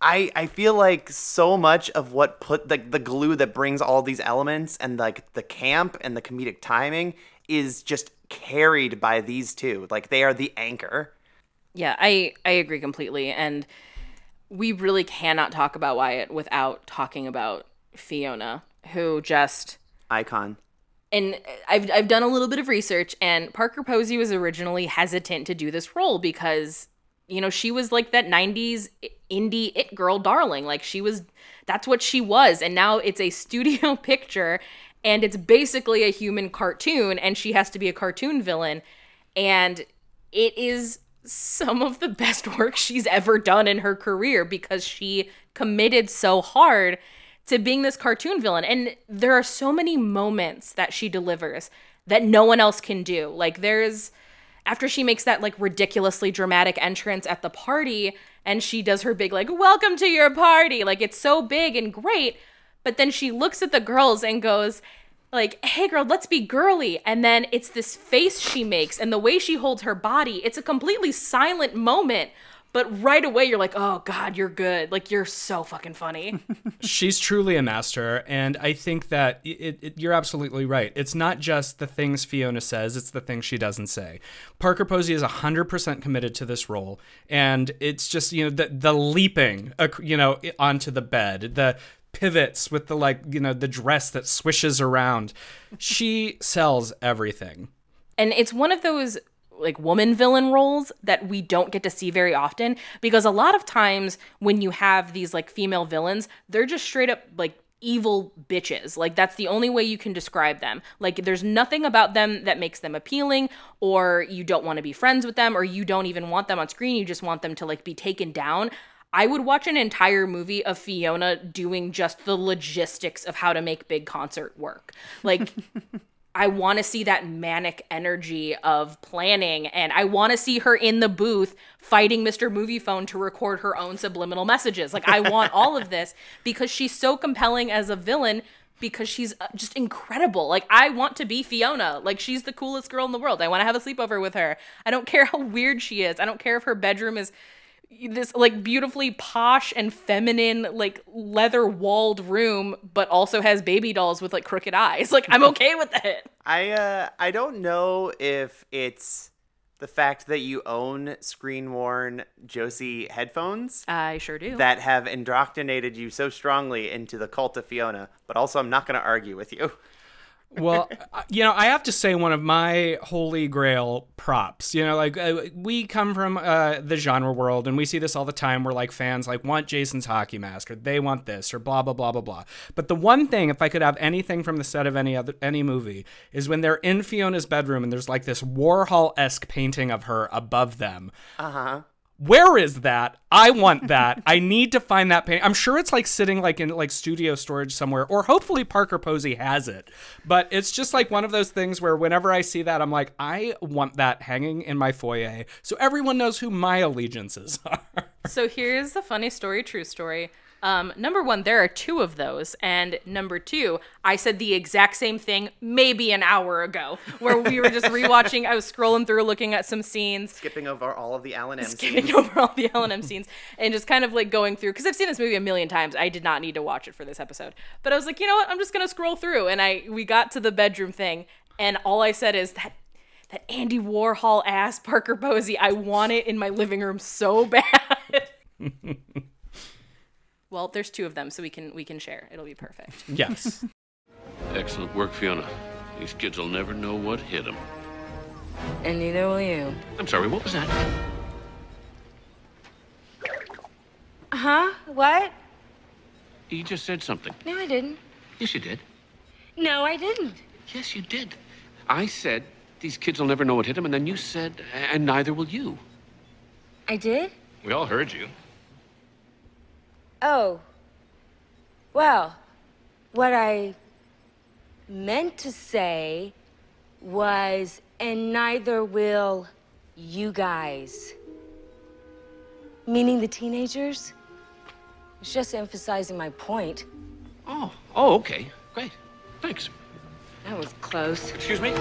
I I feel like so much of what put the the glue that brings all these elements and like the camp and the comedic timing is just carried by these two. Like they are the anchor. Yeah, I I agree completely and we really cannot talk about Wyatt without talking about Fiona, who just Icon. And I've I've done a little bit of research and Parker Posey was originally hesitant to do this role because you know, she was like that 90s indie it girl darling. Like she was that's what she was. And now it's a studio picture and it's basically a human cartoon and she has to be a cartoon villain and it is some of the best work she's ever done in her career because she committed so hard to being this cartoon villain. And there are so many moments that she delivers that no one else can do. Like there's after she makes that like ridiculously dramatic entrance at the party and she does her big like welcome to your party. Like it's so big and great, but then she looks at the girls and goes like, hey girl, let's be girly. And then it's this face she makes and the way she holds her body. It's a completely silent moment but right away you're like, oh God, you're good. Like you're so fucking funny. She's truly a master, and I think that it, it, you're absolutely right. It's not just the things Fiona says; it's the things she doesn't say. Parker Posey is hundred percent committed to this role, and it's just you know the the leaping, you know, onto the bed, the pivots with the like you know the dress that swishes around. She sells everything. And it's one of those like woman villain roles that we don't get to see very often because a lot of times when you have these like female villains, they're just straight up like evil bitches. Like that's the only way you can describe them. Like there's nothing about them that makes them appealing or you don't want to be friends with them or you don't even want them on screen. You just want them to like be taken down. I would watch an entire movie of Fiona doing just the logistics of how to make big concert work. Like I want to see that manic energy of planning and I want to see her in the booth fighting Mr. Moviefone to record her own subliminal messages. Like I want all of this because she's so compelling as a villain because she's uh, just incredible. Like I want to be Fiona. Like she's the coolest girl in the world. I want to have a sleepover with her. I don't care how weird she is. I don't care if her bedroom is this like beautifully posh and feminine like leather walled room but also has baby dolls with like crooked eyes. Like i'm okay with that i uh i don't know if it's the fact that you own screen worn josie headphones i sure do. that have indoctrinated you so strongly into the cult of fiona but also i'm not going to argue with you well, you know, I have to say one of my holy grail props. You know, like uh, we come from uh, the genre world, and we see this all the time. Where like fans like want Jason's hockey mask, or they want this, or blah blah blah blah blah. But the one thing, if I could have anything from the set of any other any movie, is when they're in Fiona's bedroom and there's like this Warhol esque painting of her above them. Uh huh where is that? I want that. I need to find that painting. I'm sure it's like sitting like in like studio storage somewhere, or hopefully Parker Posey has it. But it's just like one of those things where whenever I see that, I'm like, I want that hanging in my foyer so everyone knows who my allegiances are. So here's the funny story, true story. Um, number one, there are two of those. And number two, I said the exact same thing maybe an hour ago, where we were just rewatching. I was scrolling through, looking at some scenes, skipping over all of the Alan M skipping scenes. over all the Alan M scenes, and just kind of like going through because I've seen this movie a million times. I did not need to watch it for this episode, but I was like, you know what? I'm just gonna scroll through, and I we got to the bedroom thing, and all I said is that that Andy Warhol ass Parker Posey. I want it in my living room so bad. Well, there's two of them, so we can we can share. It'll be perfect. Yes. Excellent work, Fiona. These kids will never know what hit them. And neither will you. I'm sorry, what was that? Huh? What? You just said something. No, I didn't. Yes, you did. No, I didn't. Yes, you did. I said these kids will never know what hit them, and then you said, and neither will you. I did? We all heard you. Oh. Well, what I meant to say was, and neither will you guys. Meaning the teenagers? It's just emphasizing my point. Oh, oh, okay. Great. Thanks. That was close. Excuse me?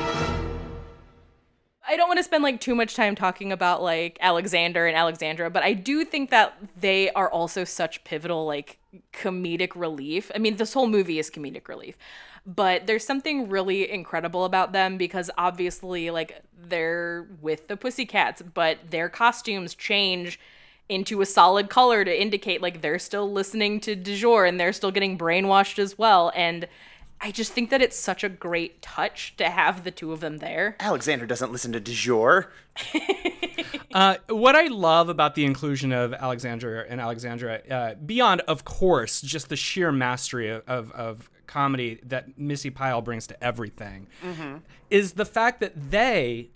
I don't want to spend like too much time talking about like Alexander and Alexandra, but I do think that they are also such pivotal like comedic relief. I mean, this whole movie is comedic relief. But there's something really incredible about them because obviously like they're with the Pussycats, but their costumes change into a solid color to indicate like they're still listening to du jour and they're still getting brainwashed as well and I just think that it's such a great touch to have the two of them there. Alexander doesn't listen to du jour. Uh, what I love about the inclusion of Alexandra and Alexandra, uh, beyond, of course, just the sheer mastery of, of, of comedy that Missi Pyle brings to everything, is the fact that they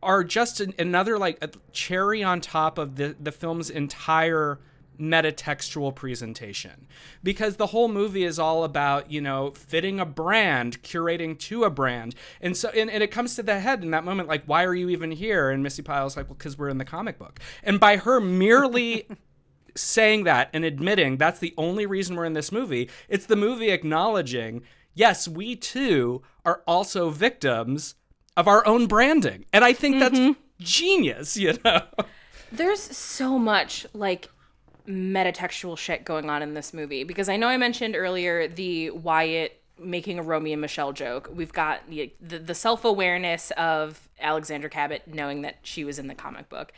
are just an, another like a cherry on top of the, the film's entire metatextual presentation. Because the whole movie is all about you know fitting a brand curating to a brand. And so and, and it comes to the head in that moment like why are you even here? And missi pyle's like well because we're in the comic book. And by her merely saying that and admitting that's the only reason we're in this movie it's the movie acknowledging yes we too are also victims of our own branding. And i think that's mm-hmm. genius you know? There's so much like metatextual shit going on in this movie because I know I mentioned earlier the Wyatt making a Romy and Michelle joke. We've got the the, the self awareness of Alexandra Cabot knowing that she was in the comic book,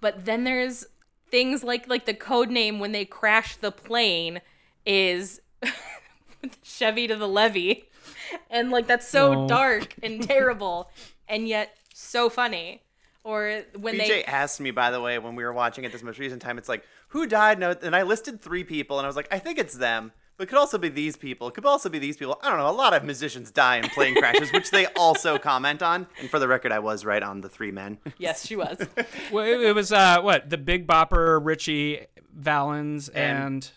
but then there's things like like the code name when they crash the plane is Chevy to the levee, and like that's so Oh. dark and terrible, and yet so funny. Or when BJ they asked me, by the way, when we were watching it this most recent time, it's like, who died? No, and I listed three people, and I was like, I think it's them. But it could also be these people. It could also be these people. I don't know. A lot of musicians die in plane crashes, which they also comment on. And for the record, I was right on the three men. Yes, she was. well, it, it was uh, what the Big Bopper, Ritchie Valens, and, And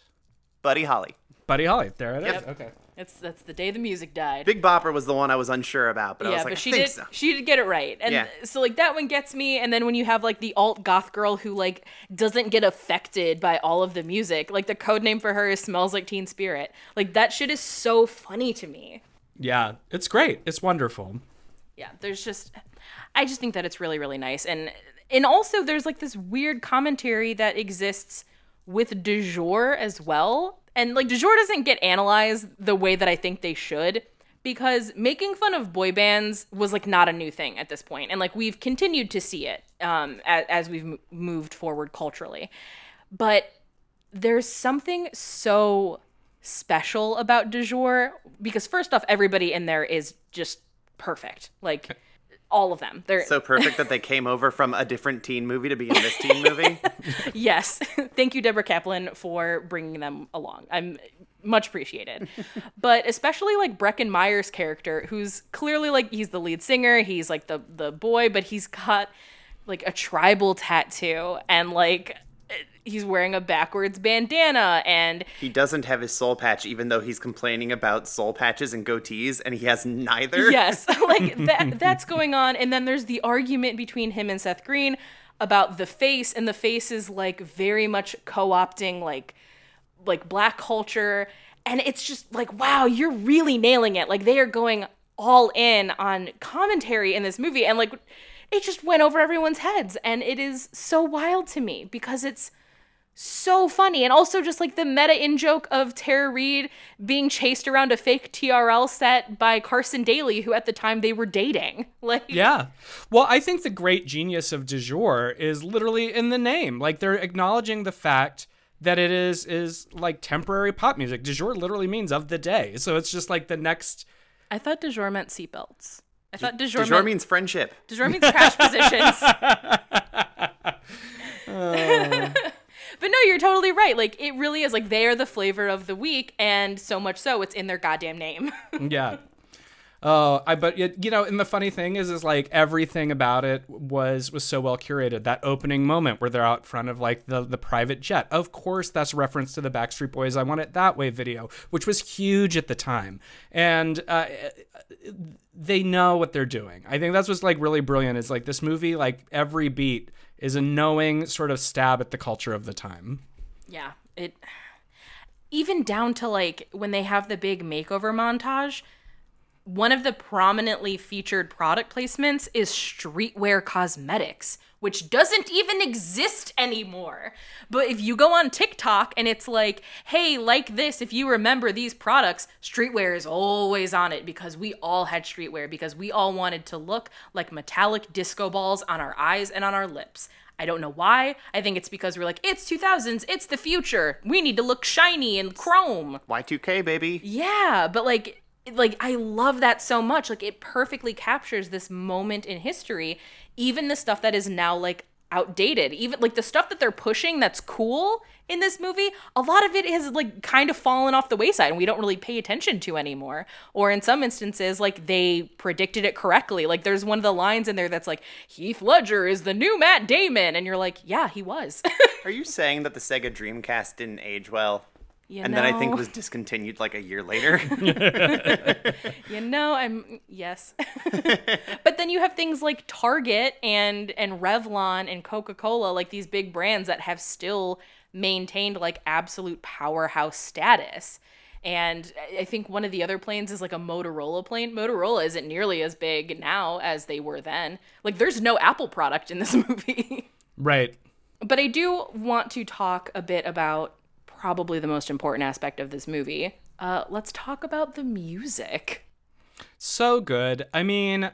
Buddy Holly. Buddy Holly. There it is. Yep. Okay. It's that's the day the music died. Big Bopper was the one I was unsure about, but I yeah, was like, but I she think did so. she did get it right. And Yeah. so like that one gets me and then when you have like the alt goth girl who like doesn't get affected by all of the music, like the code name for her is smells like teen spirit. Like that shit is so funny to me. Yeah, it's great. It's wonderful. Yeah, there's just I just think that it's really really nice and and also there's like this weird commentary that exists with du jour as well. And like du jour doesn't get analyzed the way that I think they should because making fun of boy bands was like not a new thing at this point and like we've continued to see it um as, as we've m- moved forward culturally. But there's something so special about du jour because first off everybody in there is just perfect. Like all of them. They're So perfect that they came over from a different teen movie to be in this teen movie. yes. Thank you, Deborah Kaplan, for bringing them along. I'm much appreciated. but especially like Breckin Meyer's character, who's clearly like he's the lead singer, he's like the the boy, but he's got like a tribal tattoo and like he's wearing a backwards bandana and He doesn't have his soul patch, even though he's complaining about soul patches and goatees, and he has neither. Yes, like that that's going on and then there's the argument between him and Seth Green about the face and the face is like very much co-opting like like black culture and it's just like wow, you're really nailing it. Like they are going all in on commentary in this movie and like it just went over everyone's heads and it is so wild to me because it's so funny and also just like the meta in joke of Tara Reid being chased around a fake TRL set by Carson Daly who at the time they were dating. Like Yeah. Well, I think the great genius of du jour is literally in the name. Like they're acknowledging the fact that it is is like temporary pop music. Du jour literally means of the day. So it's just like the next I thought du jour meant seatbelts. I thought du jour, Du jour meant, means friendship. du jour means crash positions. Oh. But no, you're totally right. Like it really is like they are the flavor of the week and so much so it's in their goddamn name. yeah. Oh, I but it, you know, and the funny thing is, is like everything about it was was so well curated. That opening moment where they're out front of like the the private jet. Of course, that's reference to the Backstreet Boys "I Want It That Way" video, which was huge at the time, and uh, they know what they're doing. I think that's what's like really brilliant. Is like this movie, like every beat is a knowing sort of stab at the culture of the time. Yeah, it even down to like when they have the big makeover montage, one of the prominently featured product placements is streetwear cosmetics, which doesn't even exist anymore. But if you go on TikTok and it's like, hey, like this, if you remember these products, streetwear is always on it because we all had streetwear because we all wanted to look like metallic disco balls on our eyes and on our lips. I don't know why. I think it's because we're like, it's 2000s, it's the future. We need to look shiny and chrome. Y2K, baby. Yeah, but like like I love that so much. Like it perfectly captures this moment in history, even the stuff that is now like outdated. Even like the stuff that they're pushing that's cool in this movie, a lot of it has like kind of fallen off the wayside and we don't really pay attention to anymore. Or in some instances, like they predicted it correctly. Like there's one of the lines in there that's like Heath Ledger is the new Matt Damon and you're like, yeah, he was. Are you saying that the Sega Dreamcast didn't age well? You and then I think was discontinued like a year later. you know, I'm yes. but then you have things like Target and and Revlon and Coca-Cola, like these big brands that have still maintained like absolute powerhouse status. And I think one of the other planes is like a Motorola plane. Motorola isn't nearly as big now as they were then. Like there's no Apple product in this movie. Right. But I do want to talk a bit about probably the most important aspect of this movie. Uh, let's talk about the music. So good. I mean,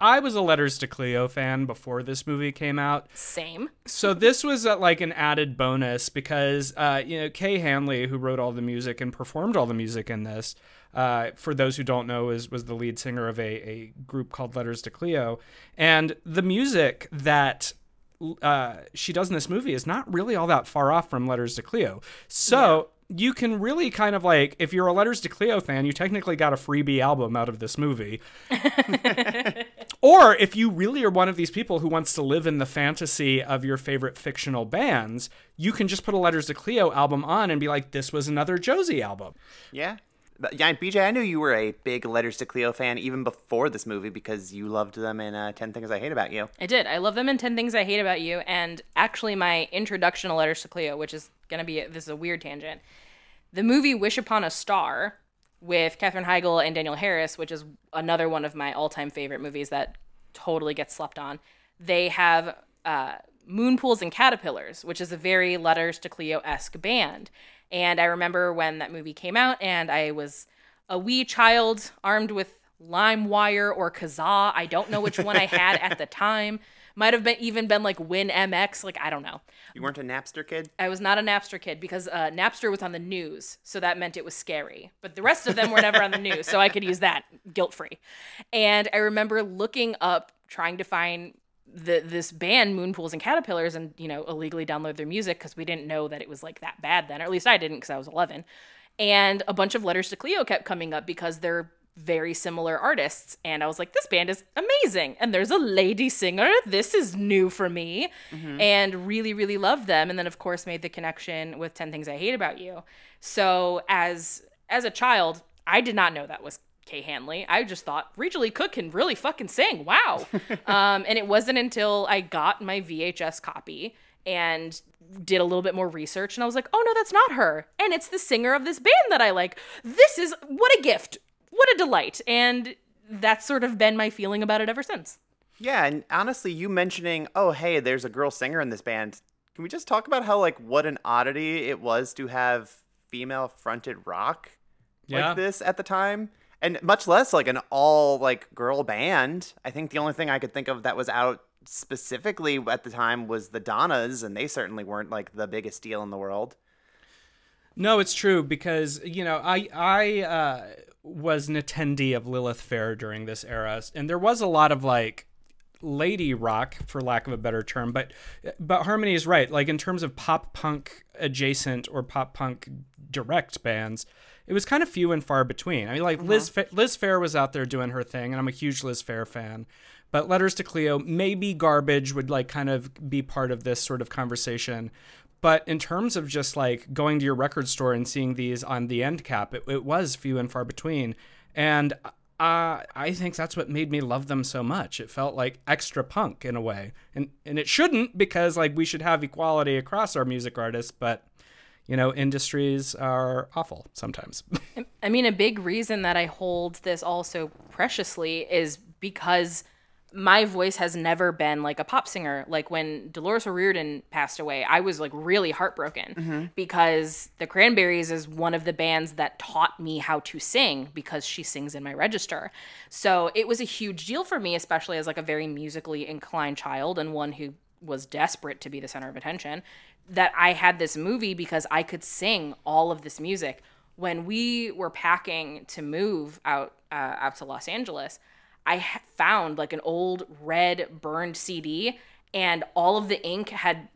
I was a Letters to Cleo fan before this movie came out. Same. So this was uh, like an added bonus because uh, you know Kay Hanley, who wrote all the music and performed all the music in this, uh, for those who don't know, is was the lead singer of a, a group called Letters to Cleo, and the music that uh, she does in this movie is not really all that far off from Letters to Cleo. So you can really kind of like, if you're a Letters to Cleo fan, you technically got a freebie album out of this movie. or if you really are one of these people who wants to live in the fantasy of your favorite fictional bands, you can just put a Letters to Cleo album on and be like, this was another Josie album. yeah. Yeah, BJ, I knew you were a big Letters to Cleo fan even before this movie because you loved them in uh, 10 Things I Hate About You. I did. I love them in 10 Things I Hate About You. And actually, my introduction to Letters to Cleo, which is going to be, this is a weird tangent. The movie Wish Upon a Star with Katherine Heigl and Danielle Harris, which is another one of my all time favorite movies that totally gets slept on. They have uh, Moon Pools and Caterpillars, which is a very Letters to Cleo esque band. And I remember when that movie came out, and I was a wee child armed with LimeWire or Kazaa. I don't know which one I had at the time. Might have been even been like WinMX. Like I don't know. You weren't a Napster kid? I was not a Napster kid because uh, Napster was on the news, so that meant it was scary. But the rest of them were never on the news, so I could use that guilt free. And I remember looking up, trying to find the this band Moon Pools and Caterpillars, and you know illegally download their music because we didn't know that it was like that bad then, or at least I didn't because I was 11. And a bunch of letters to Cleo kept coming up because they're very similar artists. And I was like, this band is amazing. And there's a lady singer. This is new for me. Mm-hmm. And really, really loved them. And then of course made the connection with 10 Things I Hate About You. So as as a child, I did not know that was Kay Hanley. I just thought Rachael Leigh Cook can really fucking sing. Wow. um, and it wasn't until I got my VHS copy and did a little bit more research and I was like, oh no, that's not her. And it's the singer of this band that I like. This is what a gift. What a delight. And that's sort of been my feeling about it ever since. Yeah, and honestly, you mentioning, oh, hey, there's a girl singer in this band. Can we just talk about how, like, what an oddity it was to have female fronted rock Yeah. like this at the time? And much less like an all, like, girl band. I think the only thing I could think of that was out specifically at the time was the Donnas, and they certainly weren't, like, the biggest deal in the world. No, it's true because you know I I uh, was an attendee of Lilith Fair during this era, and there was a lot of like lady rock, for lack of a better term. But but Harmony is right. Like in terms of pop punk adjacent or pop punk direct bands, it was kind of few and far between. I mean, like Liz Fa- Liz Phair was out there doing her thing, and I'm a huge Liz Phair fan. But Letters to Cleo, maybe Garbage would like kind of be part of this sort of conversation. But in terms of just like going to your record store and seeing these on the end cap, it, it was few and far between. And uh, I think that's what made me love them so much. It felt like extra punk in a way. And, and it shouldn't because like we should have equality across our music artists, but you know, industries are awful sometimes. I mean, a big reason that I hold this all so preciously is because my voice has never been like a pop singer. Like when Dolores O'Riordan passed away, I was like really heartbroken mm-hmm. because the Cranberries is one of the bands that taught me how to sing because she sings in my register. So it was a huge deal for me, especially as like a very musically inclined child and one who was desperate to be the center of attention, that I had this movie because I could sing all of this music when we were packing to move out uh, out to Los Angeles, I found like an old red burned CD, and all of the ink had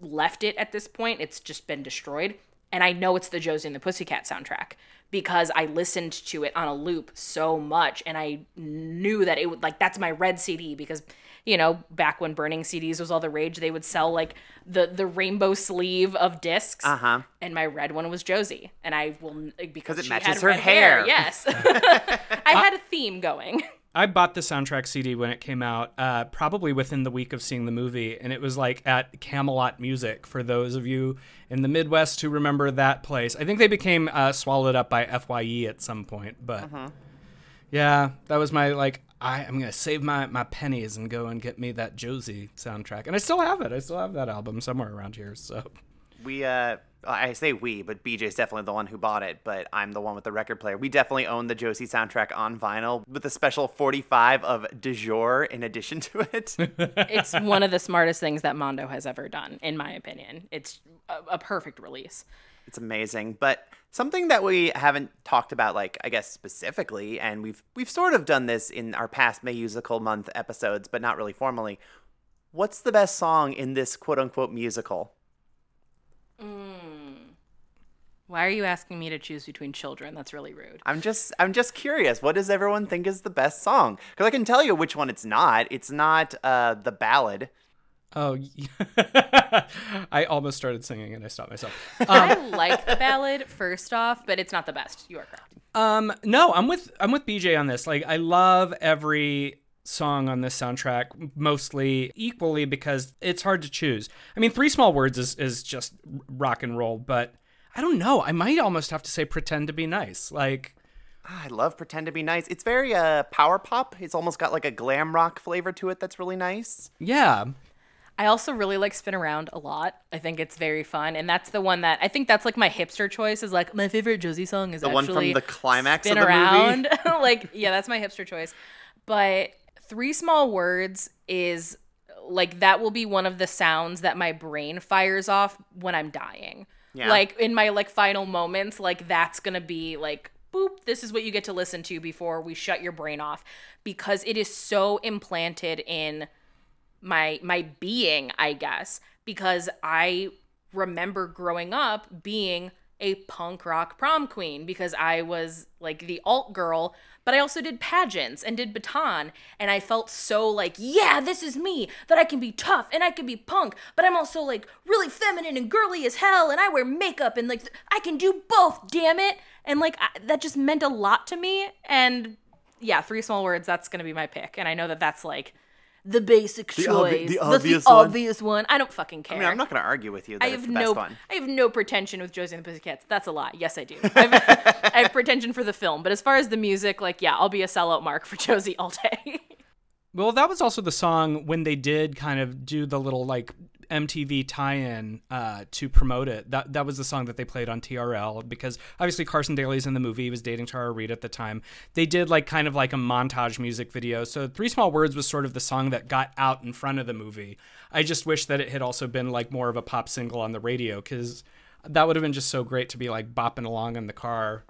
left it at this point. It's just been destroyed, and I know it's the Josie and the Pussycat soundtrack because I listened to it on a loop so much, and I knew that it would like that's my red CD because you know back when burning CDs was all the rage, they would sell like the the rainbow sleeve of discs, Uh huh. and my red one was Josie, and I will because it she matches had her red hair. Yes, I had a theme going. I bought the soundtrack CD when it came out, uh, probably within the week of seeing the movie, and it was like at Camelot Music for those of you in the Midwest who remember that place. I think they became uh, swallowed up by Fye at some point, but yeah, that was my like. I, I'm gonna save my, my pennies and go and get me that Josie soundtrack, and I still have it. I still have that album somewhere around here. So We, uh, I say we, but BJ's definitely the one who bought it, but I'm the one with the record player. We definitely own the Josie soundtrack on vinyl with a special 45 of Du Jour in addition to it. it's one of the smartest things that Mondo has ever done, in my opinion. It's a, a perfect release. It's amazing. But something that we haven't talked about, like I guess specifically, and we've we've sort of done this in our past May Musical Month episodes, but not really formally. What's the best song in this quote unquote musical? Why are you asking me to choose between children? That's really rude. I'm just I'm just curious. What does everyone think is the best song? Because I can tell you which one it's not. It's not uh, the ballad. Oh, I almost started singing and I stopped myself. I like the ballad first off, but it's not the best. You are correct. Um, no, I'm with I'm with BJ on this. Like, I love every song on this soundtrack mostly equally because it's hard to choose. I mean, Three Small Words is is just rock and roll, but I don't know. I might almost have to say Pretend to Be Nice. Like, Ah, I love Pretend to Be Nice. It's very uh, power pop. It's almost got like a glam rock flavor to it that's really nice. yeah, I also really like Spin Around a lot. I think it's very fun, and that's the one that I think that's like my hipster choice. Is like my favorite Josie song is The one from the climax Spin of the movie? Around. like yeah, that's my hipster choice. But Three Small Words is like that will be one of the sounds that my brain fires off when I'm dying. Yeah. Like in my like final moments, like that's gonna be like boop. This is what you get to listen to before we shut your brain off because it is so implanted in my my being, I guess, because I remember growing up being a punk rock prom queen because I was like the alt girl, but I also did pageants and did baton and I felt so like, yeah, this is me, that I can be tough and I can be punk, but I'm also like really feminine and girly as hell and I wear makeup and like I can do both, damn it. And like I, that just meant a lot to me and yeah, three small words, that's to be my pick. And I know that that's like the basic The choice, obvi- the the, obvious the one. obvious one. I don't fucking care. I mean, I'm not going to argue with you that I it's have the best no, one. I have no pretension with Josie and the Pussycats. That's a lie. Yes, I do. I have, I have pretension for the film, but as far as the music, like, yeah, I'll be a sellout mark for Josie all day. Well, that was also the song when they did kind of do the little like MTV tie-in uh, to promote it. That that was the song that they played on TRL because obviously Carson Daly's in the movie. He was dating Tara Reid at the time. They did like kind of like a montage music video. So Three Small Words was sort of the song that got out in front of the movie. I just wish that it had also been like more of a pop single on the radio because that would have been just so great to be like bopping along in the car,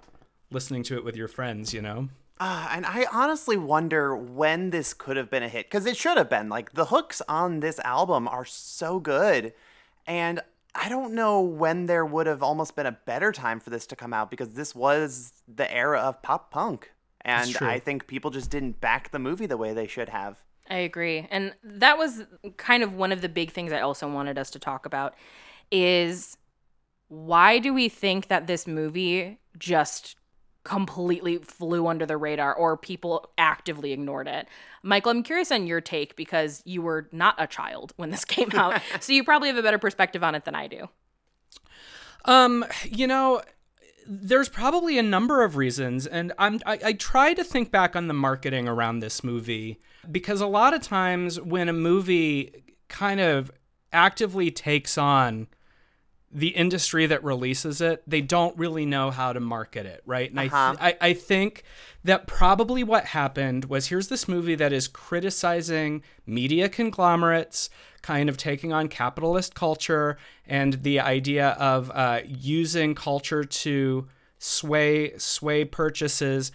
listening to it with your friends. You know. Uh, and I honestly wonder when this could have been a hit because it should have been. Like the hooks on this album are so good, and I don't know when there would have almost been a better time for this to come out because this was the era of pop punk, and. I think people just didn't back the movie the way they should have. I agree. And that was kind of one of the big things I also wanted us to talk about is why do we think that this movie just completely flew under the radar or people actively ignored it? Michael, I'm curious on your take because you were not a child when this came out. so you probably have a better perspective on it than I do. Um, you know, there's probably a number of reasons, and I'm I, I try to think back on the marketing around this movie because a lot of times when a movie kind of actively takes on the industry that releases it, they don't really know how to market it, right? And Uh-huh. I, th- I I think that probably what happened was here's this movie that is criticizing media conglomerates, kind of taking on capitalist culture and the idea of uh, using culture to sway sway purchases.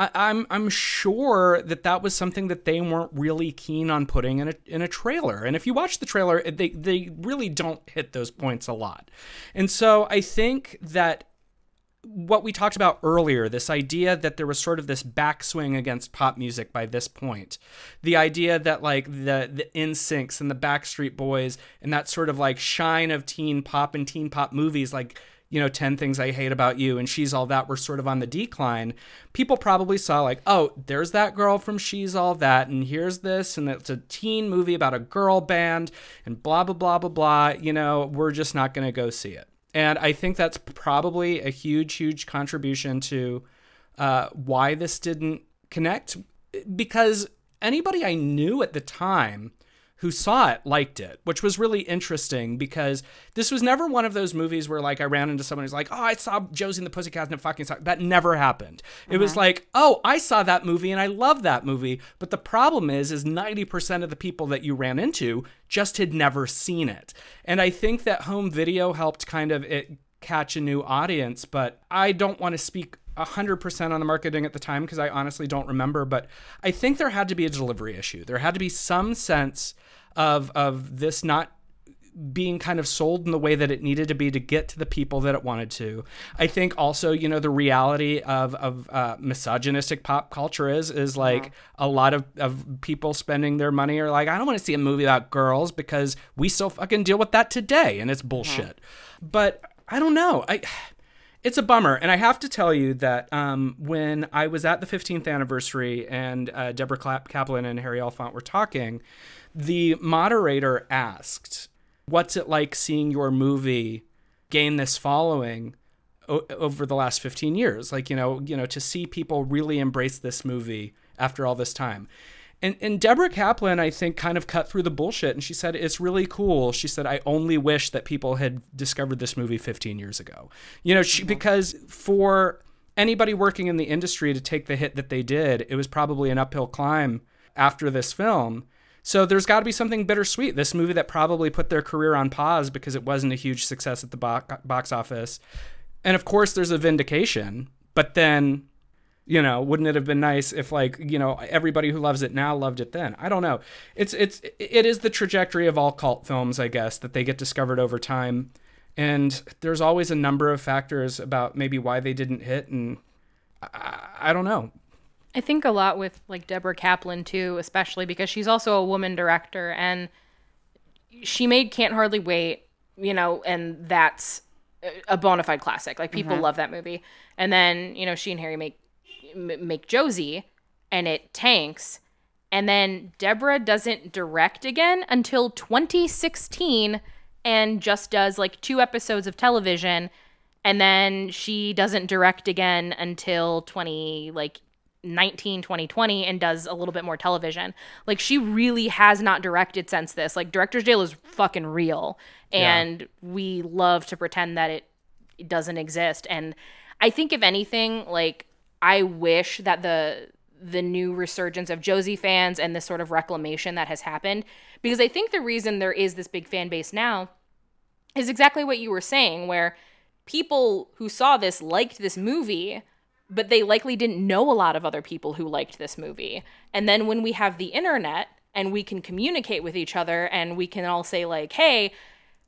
I, I'm I'm sure that that was something that they weren't really keen on putting in a in a trailer. And if you watch the trailer, they they really don't hit those points a lot. And so I think that what we talked about earlier, this idea that there was sort of this backswing against pop music by this point, the idea that like the the NSYNCs and the Backstreet Boys and that sort of like shine of teen pop and teen pop movies like you know 10 things i hate about you and she's all that were sort of on the decline people probably saw like oh there's that girl from she's all that and here's this and it's a teen movie about a girl band and blah blah blah blah blah you know we're just not going to go see it and I think that's probably a huge, huge contribution to uh, why this didn't connect. Because anybody I knew at the time who saw it liked it, which was really interesting because this was never one of those movies where like I ran into someone who's like, "Oh, I saw Josie and the Pussycats and it fucking sucked." That never happened. It was Uh-huh. like, "Oh, I saw that movie and I love that movie." But the problem is is 90% of the people that you ran into just had never seen it. And I think that home video helped kind of it catch a new audience, but I don't want to speak 100% on the marketing at the time because I honestly don't remember, but I think there had to be a delivery issue. There had to be some sense of of this not being kind of sold in the way that it needed to be to get to the people that it wanted to. I think also, you know, the reality of of uh, misogynistic pop culture is is like a lot of of people spending their money are like, I don't want to see a movie about girls because we still fucking deal with that today, and it's bullshit. But I don't know. I it's a bummer. And I have to tell you that um, when I was at the 15th anniversary and uh, Deborah Kaplan and Harry Elfont were talking, the moderator asked, What's it like seeing your movie gain this following? over the last 15 years like you know you know to see people really embrace this movie after all this time and and Deborah Kaplan I think kind of cut through the bullshit and she said it's really cool she said I only wish that people had discovered this movie 15 years ago you know she uh-huh. because for anybody working in the industry to take the hit that they did it was probably an uphill climb after this film so there's got to be something bittersweet. This movie that probably put their career on pause because it wasn't a huge success at the box office. And of course, there's a vindication. But then, you know, wouldn't it have been nice if, like, you know, everybody who loves it now loved it then? I don't know. It's it's it is the trajectory of all cult films, I guess, that they get discovered over time. And there's always a number of factors about maybe why they didn't hit, and I, I don't know. I think a lot with like Deborah Kaplan too, especially because she's also a woman director and she made Can't Hardly Wait, you know, and that's a bona fide classic. Like people Mhm. love that movie. And then, you know, she and Harry make make Josie and it tanks. And then Deborah doesn't direct again until 2016 and just does like two episodes of television. And then she doesn't direct again until 20 like 19 2020 and does a little bit more television. Like she really has not directed since this. Like director's jail is fucking real. Yeah. and we love to pretend that it, it doesn't exist. And i think if anything like i wish that the the new resurgence of josie fans and this sort of reclamation that has happened because i think the reason there is this big fan base now is exactly what you were saying, where people who saw this liked this movie, but they likely didn't know a lot of other people who liked this movie. And then when we have the internet and we can communicate with each other and we can all say, like, hey,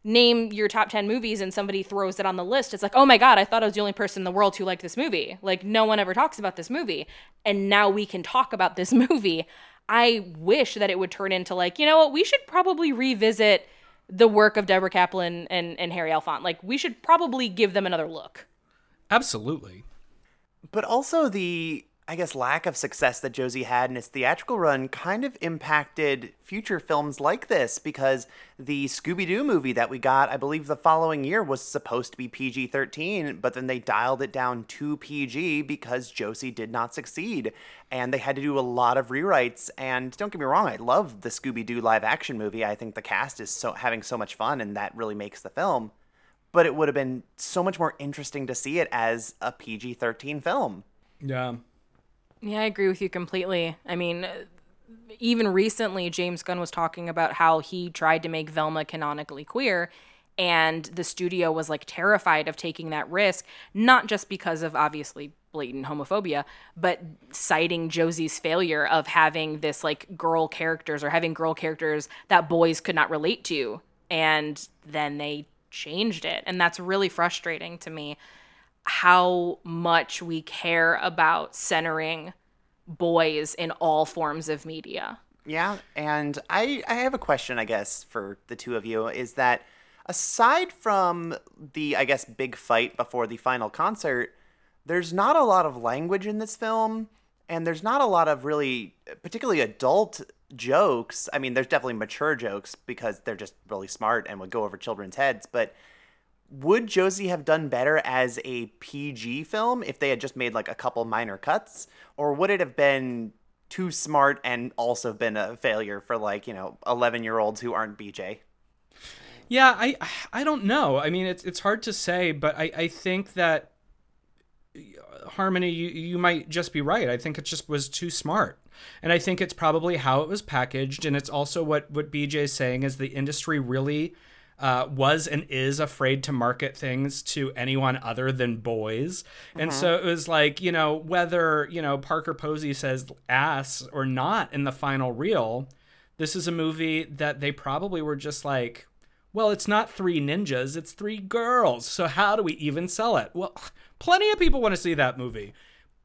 name your top 10 movies and somebody throws it on the list it's like oh my god i thought i was the only person in the world who liked this movie. Like no one ever talks about this movie. And now we can talk about this movie. I wish that it would turn into like you know what we should probably revisit the work of deborah kaplan and, and harry elfont like we should probably give them another look. Absolutely. But also the I guess lack of success that Josie had in its theatrical run kind of impacted future films like this because the Scooby Doo movie that we got, I believe the following year was supposed to be PG 13, but then they dialed it down to PG because Josie did not succeed. And they had to do a lot of rewrites. And don't get me wrong, I love the Scooby Doo live action movie. I think the cast is so having so much fun, and that really makes the film. But it would have been so much more interesting to see it as a PG 13 film. Yeah. Yeah, I agree with you completely. I mean, even recently, James Gunn was talking about how he tried to make Velma canonically queer, and the studio was like terrified of taking that risk not just because of obviously blatant homophobia but citing josie's failure of having this like girl characters or having girl characters that boys could not relate to and then they changed it and that's really frustrating to me how much we care about centering boys in all forms of media Yeah, and I I have a question I guess for the two of you is that aside from the I guess big fight before the final concert, there's not a lot of language in this film and there's not a lot of really particularly adult jokes. I mean, there's definitely mature jokes because they're just really smart and would go over children's heads, but would Josie have done better as a PG film if they had just made like a couple minor cuts or would it have been too smart and also been a failure for like, you know, 11-year-olds who aren't BJ? Yeah, I I don't know. I mean, it's it's hard to say, but I I think that Harmony, you you might just be right. I think it just was too smart, and I think it's probably how it was packaged, and it's also what what BJ's saying is the industry really. Uh, was and is afraid to market things to anyone other than boys. And Mhm. so it was like, you know, whether, you know, Parker Posey says ass or not in the final reel, this is a movie that they probably were just like, well, it's not three ninjas, it's three girls. So how do we even sell it? Well, plenty of people want to see that movie,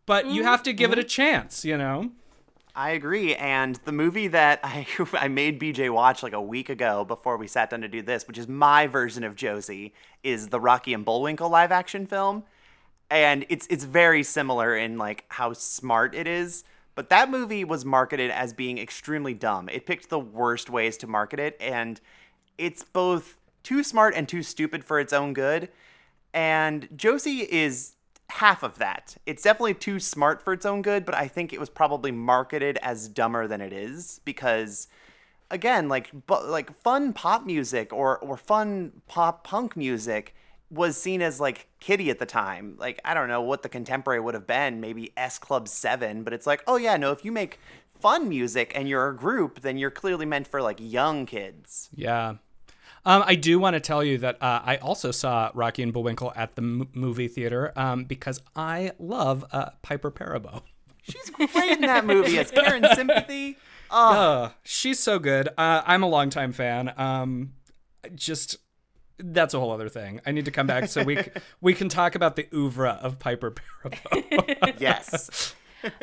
but you have to give it a chance, you know? I agree. And the movie that I I made BJ watch like a week ago before we sat down to do this, which is my version of Josie, is the Rocky and Bullwinkle live action film. And it's it's very similar in like how smart it is. But that movie was marketed as being extremely dumb. It picked the worst ways to market it, and it's both too smart and too stupid for its own good. And Josie is half of that. It's definitely too smart for its own good, but I think it was probably marketed as dumber than it is because again, like like fun pop music or or fun pop punk music was seen as like kiddie at the time. Like I don't know what the contemporary would have been, maybe S Club 7, but it's like, "Oh yeah, no, if you make fun music and you're a group, then you're clearly meant for like young kids." Yeah. Um, I do want to tell you that uh, I also saw Rocky and Bullwinkle at the m- movie theater um, because I love uh, Piper Perabo. She's great in that movie as Karen Sympathy. Oh, Uh, she's so good. Uh, I'm a longtime fan. Um, just that's a whole other thing. I need to come back so we c- we can talk about the oeuvre of Piper Perabo. yes.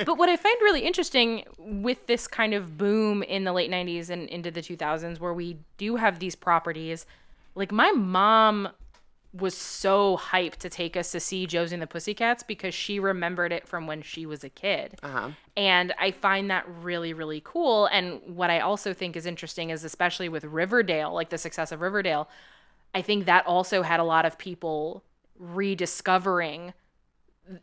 But what I find really interesting with this kind of boom in the late 90s and into the 2000s, where we do have these properties, like my mom was so hyped to take us to see Josie and the Pussycats because she remembered it from when she was a kid. Uh-huh. And I find that really, really cool. And what I also think is interesting is, especially with Riverdale, like the success of Riverdale, I think that also had a lot of people rediscovering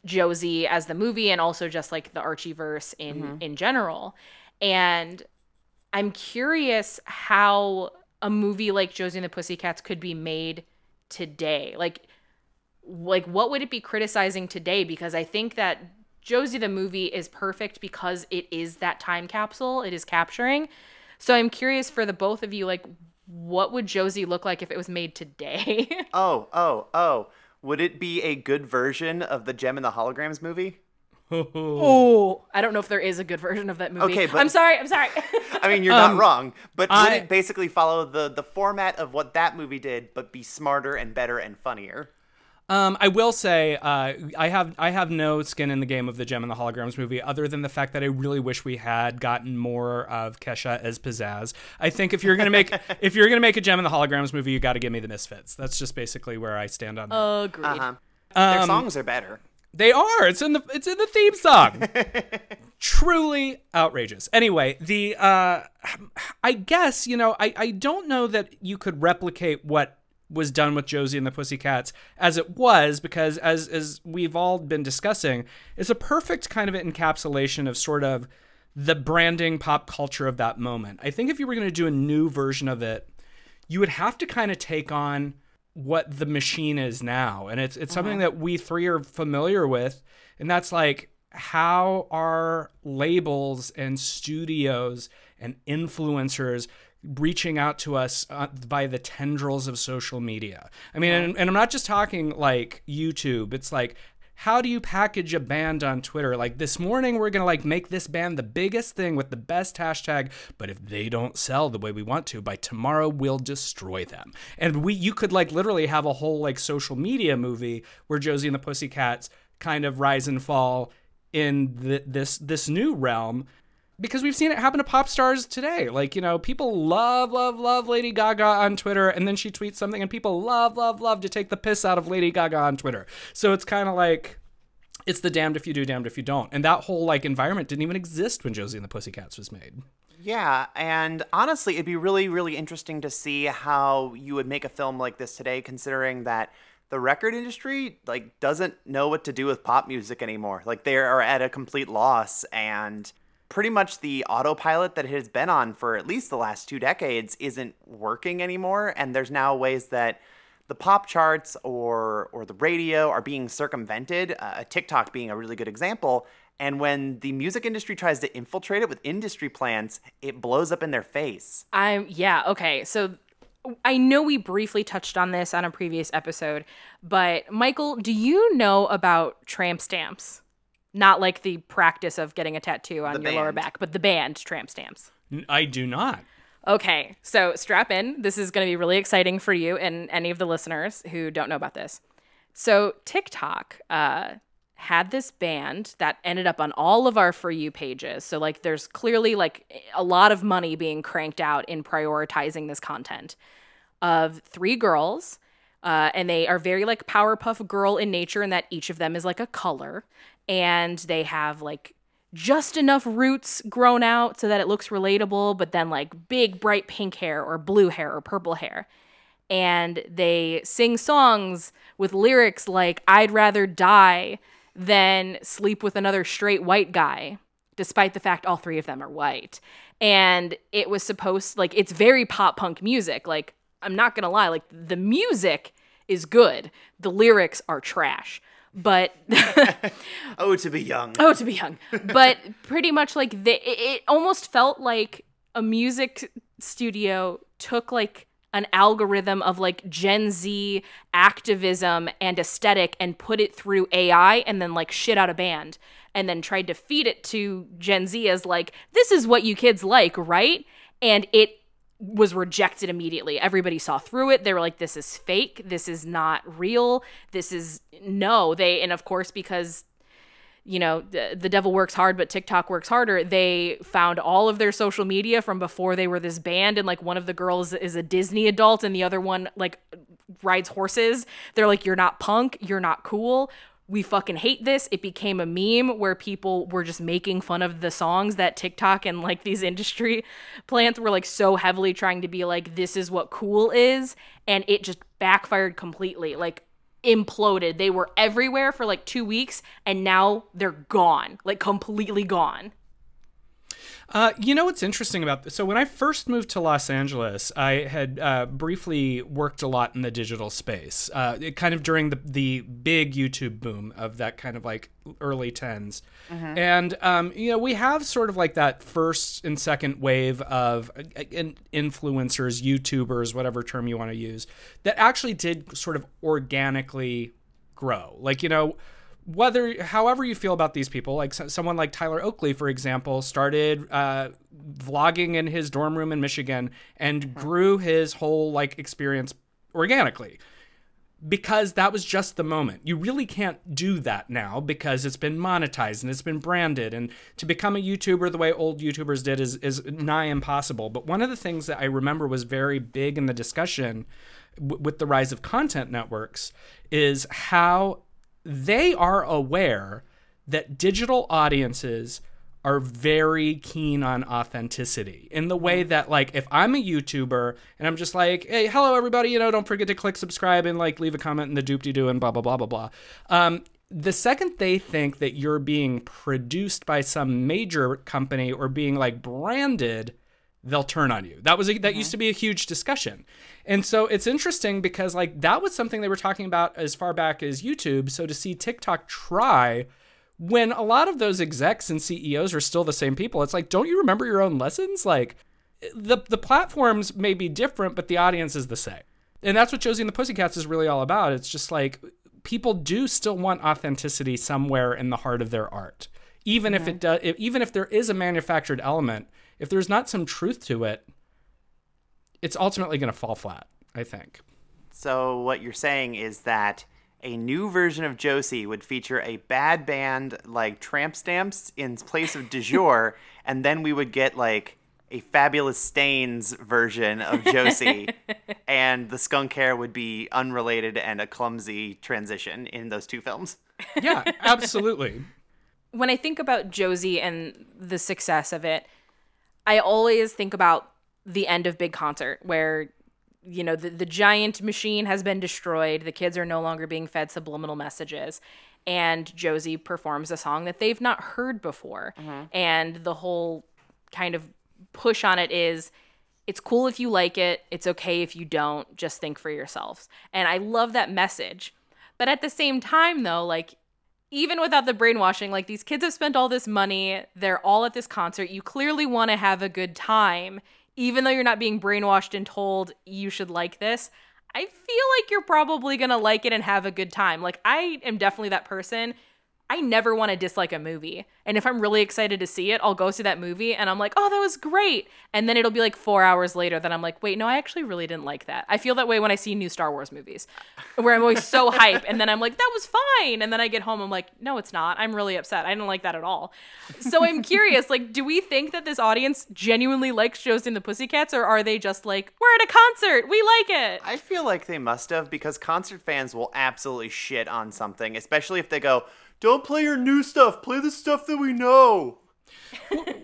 Josie as the movie and also just like the Archieverse in Mhm. in general. And I'm curious how a movie like Josie and the Pussycats could be made today. Like like what would it be criticizing today because I think that Josie the movie is perfect because it is that time capsule it is capturing. So I'm curious for the both of you like what would Josie look like if it was made today? Oh, oh, oh. Would it be a good version of the Jem and the Holograms movie? Oh, I don't know if there is a good version of that movie. Okay, but- I'm sorry. I'm sorry. I mean, you're Um, not wrong, but would it basically follow the the format of what that movie did, but be smarter and better and funnier? Um, I will say uh, I have I have no skin in the game of the Jem and the Holograms movie, other than the fact that I really wish we had gotten more of Kesha as Pizzazz. I think if you're gonna make if you're gonna make a Jem and the Holograms movie, you got to give me the Misfits. That's just basically where I stand on that. Agreed. Uh-huh. Their Um, songs are better. They are. It's in the it's in the theme song. Truly outrageous. Anyway, the uh I guess, you know, I I don't know that you could replicate what was done with Josie and the Pussycats as it was because as as we've all been discussing, it's a perfect kind of encapsulation of sort of the branding pop culture of that moment. I think if you were going to do a new version of it, you would have to kind of take on what the machine is now and it's it's something uh-huh. that we three are familiar with and that's like how are labels and studios and influencers reaching out to us uh, by the tendrils of social media. I mean, and, and I'm not just talking like YouTube. It's like how do you package a band on Twitter? Like this morning, we're gonna like make this band the biggest thing with the best hashtag, but if they don't sell the way we want to, by tomorrow we'll destroy them. And we, you could like literally have a whole like social media movie where Josie and the Pussycats kind of rise and fall in the, this this new realm because we've seen it happen to pop stars today. Like, you know, people love, love, love Lady Gaga on Twitter, and then she tweets something, and people love, love, love to take the piss out of Lady Gaga on Twitter. So it's kind of like it's the damned if you do, damned if you don't. And that whole like environment didn't even exist when Josie and the Pussycats was made. Yeah, and honestly, it'd be really, really interesting to see how you would make a film like this today, considering that the record industry like doesn't know what to do with pop music anymore. Like they are at a complete loss, and pretty much the autopilot that it has been on for at least the last two decades isn't working anymore. And there's now ways that the pop charts or or the radio are being circumvented. Uh, TikTok being a really good example. And when the music industry tries to infiltrate it with industry plans, it blows up in their face. I'm yeah, okay. So I know we briefly touched on this on a previous episode, but Michael, do you know about tramp stamps? Not like the practice of getting a tattoo on The your lower back, but the band tramp stamps. I do not. Okay, so strap in. This is going to be really exciting for you and any of the listeners who don't know about this. So, TikTok uh, had this band that ended up on all of our For You pages. So, like, there's clearly like a lot of money being cranked out in prioritizing this content of three girls. Uh, and they are very like Powerpuff Girl in nature, in that each of them is like a color, and they have like just enough roots grown out so that it looks relatable, but then like big bright pink hair or blue hair or purple hair. And they sing songs with lyrics like, I'd rather die than sleep with another straight white guy, despite the fact all three of them are white. And it was supposed, like, it's very pop punk music. Like, I'm not gonna lie, like, the music is good, the lyrics are trash. But Oh, to be young. Oh, to be young. But pretty much like the, it, it almost felt like a music studio took like an algorithm of like Gen Z activism and aesthetic and put it through AI and then like shit out a band and then tried to feed it to Gen Z as like this is what you kids like, right? And it was rejected immediately. Everybody saw through it. They were like, this is fake. This is not real. This is no. They, and of course, because, you know, the, the devil works hard, but TikTok works harder, they found all of their social media from before they were this band. And like one of the girls is a Disney adult and the other one, like, rides horses. They're like, you're not punk. You're not cool we fucking hate this. It became a meme where people were just making fun of the songs that TikTok and like these industry plants were like so heavily trying to be like, this is what cool is. And it just backfired completely. Like, imploded. They were everywhere for like two weeks and now they're gone. Like, completely gone. Uh, you know what's interesting about this? So when I first moved to Los Angeles, I had uh, briefly worked a lot in the digital space, uh, it kind of during the the big YouTube boom of that kind of like early 10s Mhm. and um, you know we have sort of like that first and second wave of uh, influencers, YouTubers, whatever term you want to use, that actually did sort of organically grow. Like you know whether however you feel about these people like so- someone like tyler oakley for example started uh, vlogging in his dorm room in michigan and grew his whole like experience organically. Because that was just the moment. You really can't do that now because it's been monetized and it's been branded. And to become a youtuber the way old youtubers did is, is nigh impossible. But one of the things that i remember was very big in the discussion w- with the rise of content networks is how they are aware that digital audiences are very keen on authenticity in the way that like if I'm a YouTuber and I'm just like, hey, hello everybody, you know, don't forget to click subscribe and like leave a comment in the doop de doo and blah blah blah blah blah. Um, the second they think that you're being produced by some major company or being like branded, they'll turn on you. That was a, that used mm-hmm. to be a huge discussion. And so it's interesting because like that was something they were talking about as far back as YouTube. So to see TikTok try when a lot of those execs and CEOs are still the same people, it's like, don't you remember your own lessons? Like the the platforms may be different, but the audience is the same. And that's what Josie and the Pussycats is really all about. It's just like people do still want authenticity somewhere in the heart of their art. Even if it does even if there is a manufactured element, if there's not some truth to it, it's ultimately going to fall flat, I think. So what you're saying is that a new version of Josie would feature a bad band like Tramp Stamps in place of Du jour, and then we would get like a fabulous Stains version of Josie, and the skunk hair would be unrelated and a clumsy transition in those two films. Yeah, absolutely. when I think about Josie and the success of it, I always think about the end of Big Concert where you know the, the giant machine has been destroyed. The kids are no longer being fed subliminal messages. And josie performs a song that they've not heard before. Mm-hmm. And the whole kind of push on it is it's cool if you like it. It's okay if you don't. Just think for yourselves. And i love that message. But at the same time though like even without the brainwashing, like these kids have spent all this money, they're all at this concert. You clearly want to have a good time, even though you're not being brainwashed and told you should like this. I feel like you're probably going to like it and have a good time. Like, I am definitely that person. I never want to dislike a movie. And if I'm really excited to see it, I'll go see that movie and I'm like, oh, that was great. And then it'll be like four hours later that I'm like, wait, no, I actually really didn't like that. I feel that way when I see new Star Wars movies, where I'm always so hype. And then I'm like, that was fine. And then I get home, I'm like, no, it's not. I'm really upset. I didn't like that at all. So I'm curious, like, do we think that this audience genuinely likes Josie and the Pussycats, or are they just like, we're at a concert, we like it? I feel like they must have because concert fans will absolutely shit on something, especially if they go, "Don't play your new stuff, play the stuff that we know."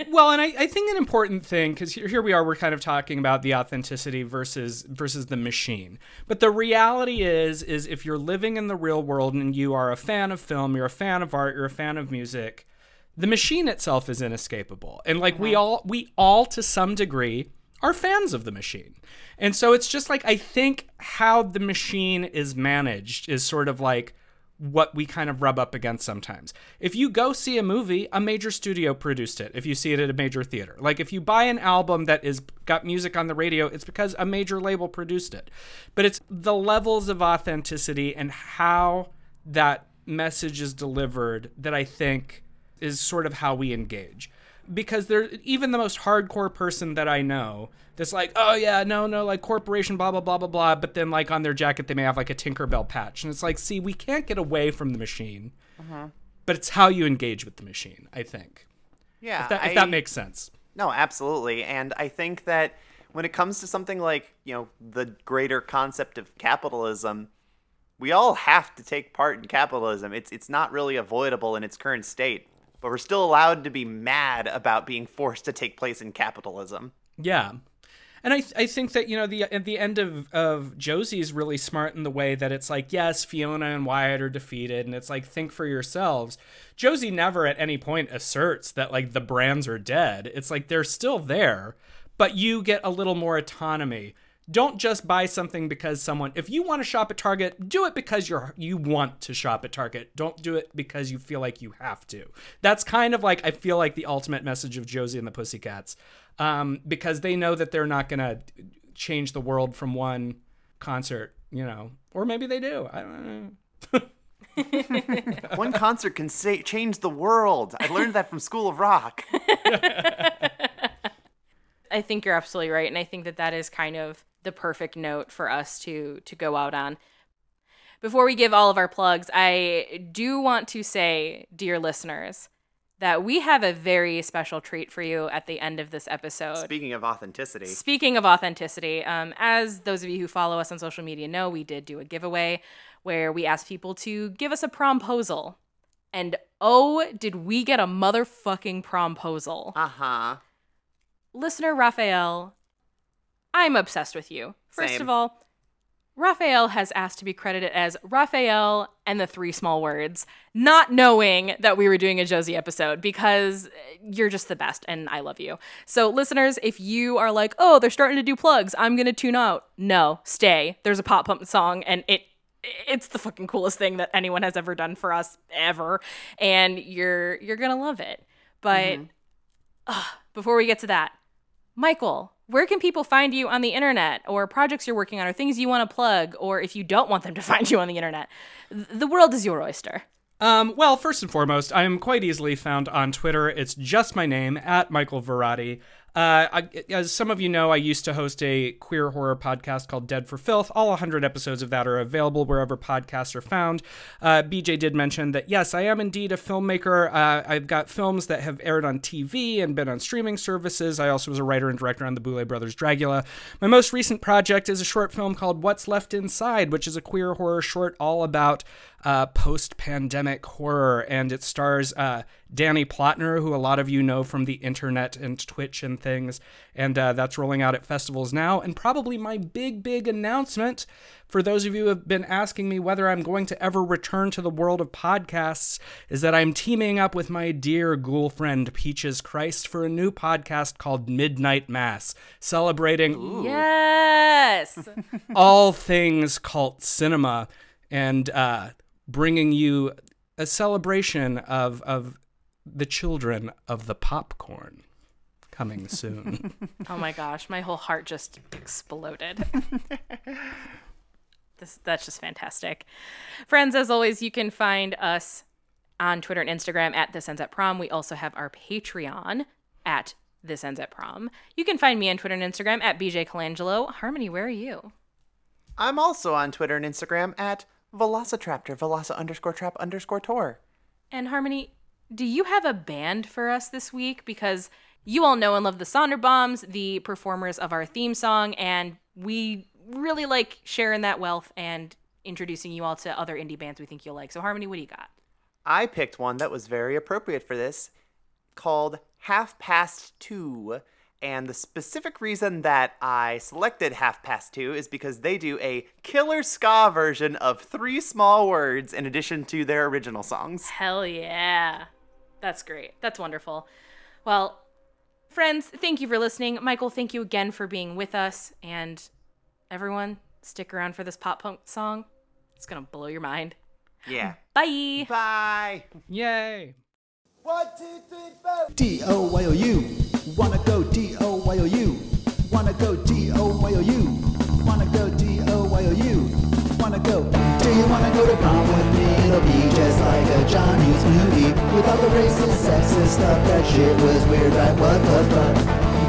well, and I, I think an important thing because here, here we are, we're kind of talking about the authenticity versus versus the machine. But the reality is, is if you're living in the real world and you are a fan of film, you're a fan of art, you're a fan of music, the machine itself is inescapable. And like we uh-huh. all, we all to some degree are fans of the machine. And so it's just like I think how the machine is managed is sort of like what we kind of rub up against sometimes. If you go see a movie, a major studio produced it. If you see it at a major theater, like if you buy an album that is got music on the radio, it's because a major label produced it. But it's the levels of authenticity and how that message is delivered that I think is sort of how we engage. Because there even the most hardcore person that I know that's like, oh yeah, no, no, like corporation, blah blah blah blah blah. But then like on their jacket they may have like a Tinkerbell patch, and it's like, see, we can't get away from the machine, uh-huh. but it's how you engage with the machine. I think. Yeah, If that, if I- that makes sense. No, absolutely. And I think that when it comes to something like, you know, the greater concept of capitalism, we all have to take part in capitalism. It's it's not really avoidable in its current state, but we're still allowed to be mad about being forced to take place in capitalism. Yeah. And I, I think that, you know, the at the end of, of Josie is really smart in the way that it's like, yes, Fiona and Wyatt are defeated, and it's like, think for yourselves. Josie never at any point asserts that like the brands are dead. It's like they're still there, but you get a little more autonomy. Don't just buy something because someone if you want to shop at Target, do it because you're you want to shop at Target. Don't do it because you feel like you have to. That's kind of like I feel like the ultimate message of Josie and the Pussycats. Um, because they know that they're not gonna change the world from one concert, you know. Or maybe they do. I don't know. One concert can say, change the world. I learned that from School of Rock. I think you're absolutely right, and I think that that is kind of the perfect note for us to to go out on. Before we give all of our plugs, I do want to say, dear listeners, that we have a very special treat for you at the end of this episode. Speaking of authenticity, Speaking of authenticity, um, as those of you who follow us on social media know, we did do a giveaway where we asked people to give us a promposal. And oh, did we get a motherfucking promposal. uh huh. Listener Raphael, I'm obsessed with you. First Same. of all, Raphael has asked to be credited as Raphael and the three small words, not knowing that we were doing a Josie episode because you're just the best and I love you. So, listeners, if you are like, oh, they're starting to do plugs, I'm going to tune out. No, stay. There's a pop punk song and it. It's the fucking coolest thing that anyone has ever done for us ever, and you're you're gonna love it. But Mm-hmm. Ugh, before we get to that, Michael, where can people find you on the internet or projects you're working on or things you want to plug or if you don't want them to find you on the internet? The world is your oyster. Um, well, first and foremost, I am quite easily found on Twitter. It's just my name, at Michael Varrati. Uh, I, as some of you know, I used to host a queer horror podcast called Dead for Filth. All 100 episodes of that are available wherever podcasts are found. Uh, BJ did mention that, yes, I am indeed a filmmaker. Uh, I've got films that have aired on TV and been on streaming services. I also was a writer and director on the Boulet Brothers Dragula. My most recent project is a short film called What's Left Inside, which is a queer horror short all about uh, post pandemic horror, and it stars uh, Danny Plotner, who a lot of you know from the internet and Twitch and things. And uh, that's rolling out at festivals now. And probably my big, big announcement for those of you who have been asking me whether I'm going to ever return to the world of podcasts is that I'm teaming up with my dear ghoul friend Peaches Christ for a new podcast called Midnight Mass, celebrating Ooh. yes all things cult cinema and uh, bringing you a celebration of of the children of the popcorn coming soon. oh my gosh, my whole heart just exploded. this that's just fantastic. Friends, as always, you can find us on Twitter and Instagram at This Ends at Prom. We also have our Patreon at This Ends at Prom. You can find me on Twitter and Instagram at BJ Colangelo. Harmony, where are you? I'm also on Twitter and Instagram at Velocitraptor, Veloci underscore trap underscore tour. And Harmony, do you have a band for us this week? Because you all know and love the Sonderbombs, the performers of our theme song, and we really like sharing that wealth and introducing you all to other indie bands we think you'll like. So, Harmony, what do you got? I picked one that was very appropriate for this called Half Past Two. And the specific reason that I selected Half Past Two is because they do a killer ska version of three small words in addition to their original songs. Hell yeah. That's great. That's wonderful. Well, friends, thank you for listening. Michael, thank you again for being with us. And everyone, stick around for this pop punk song. It's going to blow your mind. Yeah. Bye. Bye. Yay. One, two, three, four. D O Y O U. Wanna go D O Y O U. Wanna go D O Y O U. Wanna go D O Y O U. Wanna go. Do you wanna go to prom with me? It'll be just like a John Hughes movie. With all the racist, sexist stuff. That shit was weird, right? What the fuck?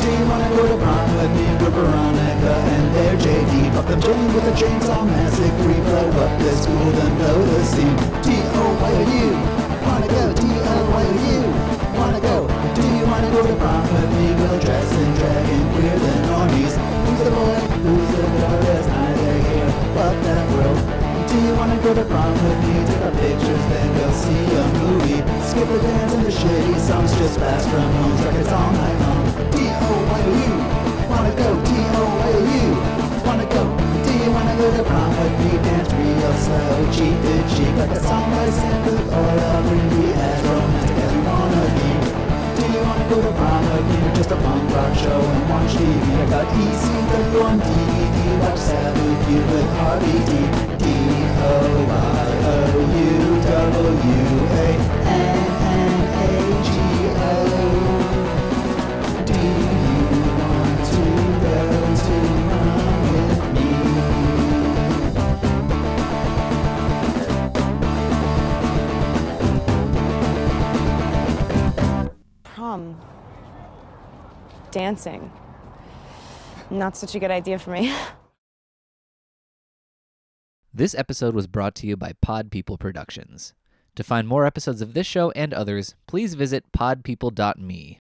Do you wanna go to prom with me? With Veronica and their JD. Fuck them Jimmy with a chainsaw massacre. Blow up the school, then blow the scene. D O Y O U. Wanna go. Wanna go? Do you wanna go to prom with me? We'll dress in drag and queer the normies. Who's the boy? Who's the girl? There's neither here. Fuck that world. Do you wanna go to prom with me? Take our pictures, then go see a movie. Skip the dance and the shitty songs, just blast Ramones records all night long. D O Y O U. Wanna go? D O Y O U. Wanna go? Do you wanna go to prom with me? Dance real slow, cheek to cheek, like a song by Sam Cooke or a Brindy as romantic as we. Go to prom with? Just a punk rock show and watch TV. I got ECW on DVD, watch Sabbath you with RBD. D O Dancing. Not such a good idea for me. This episode was brought to you by Pod People Productions. To find more episodes of this show and others, please visit podpeople.me.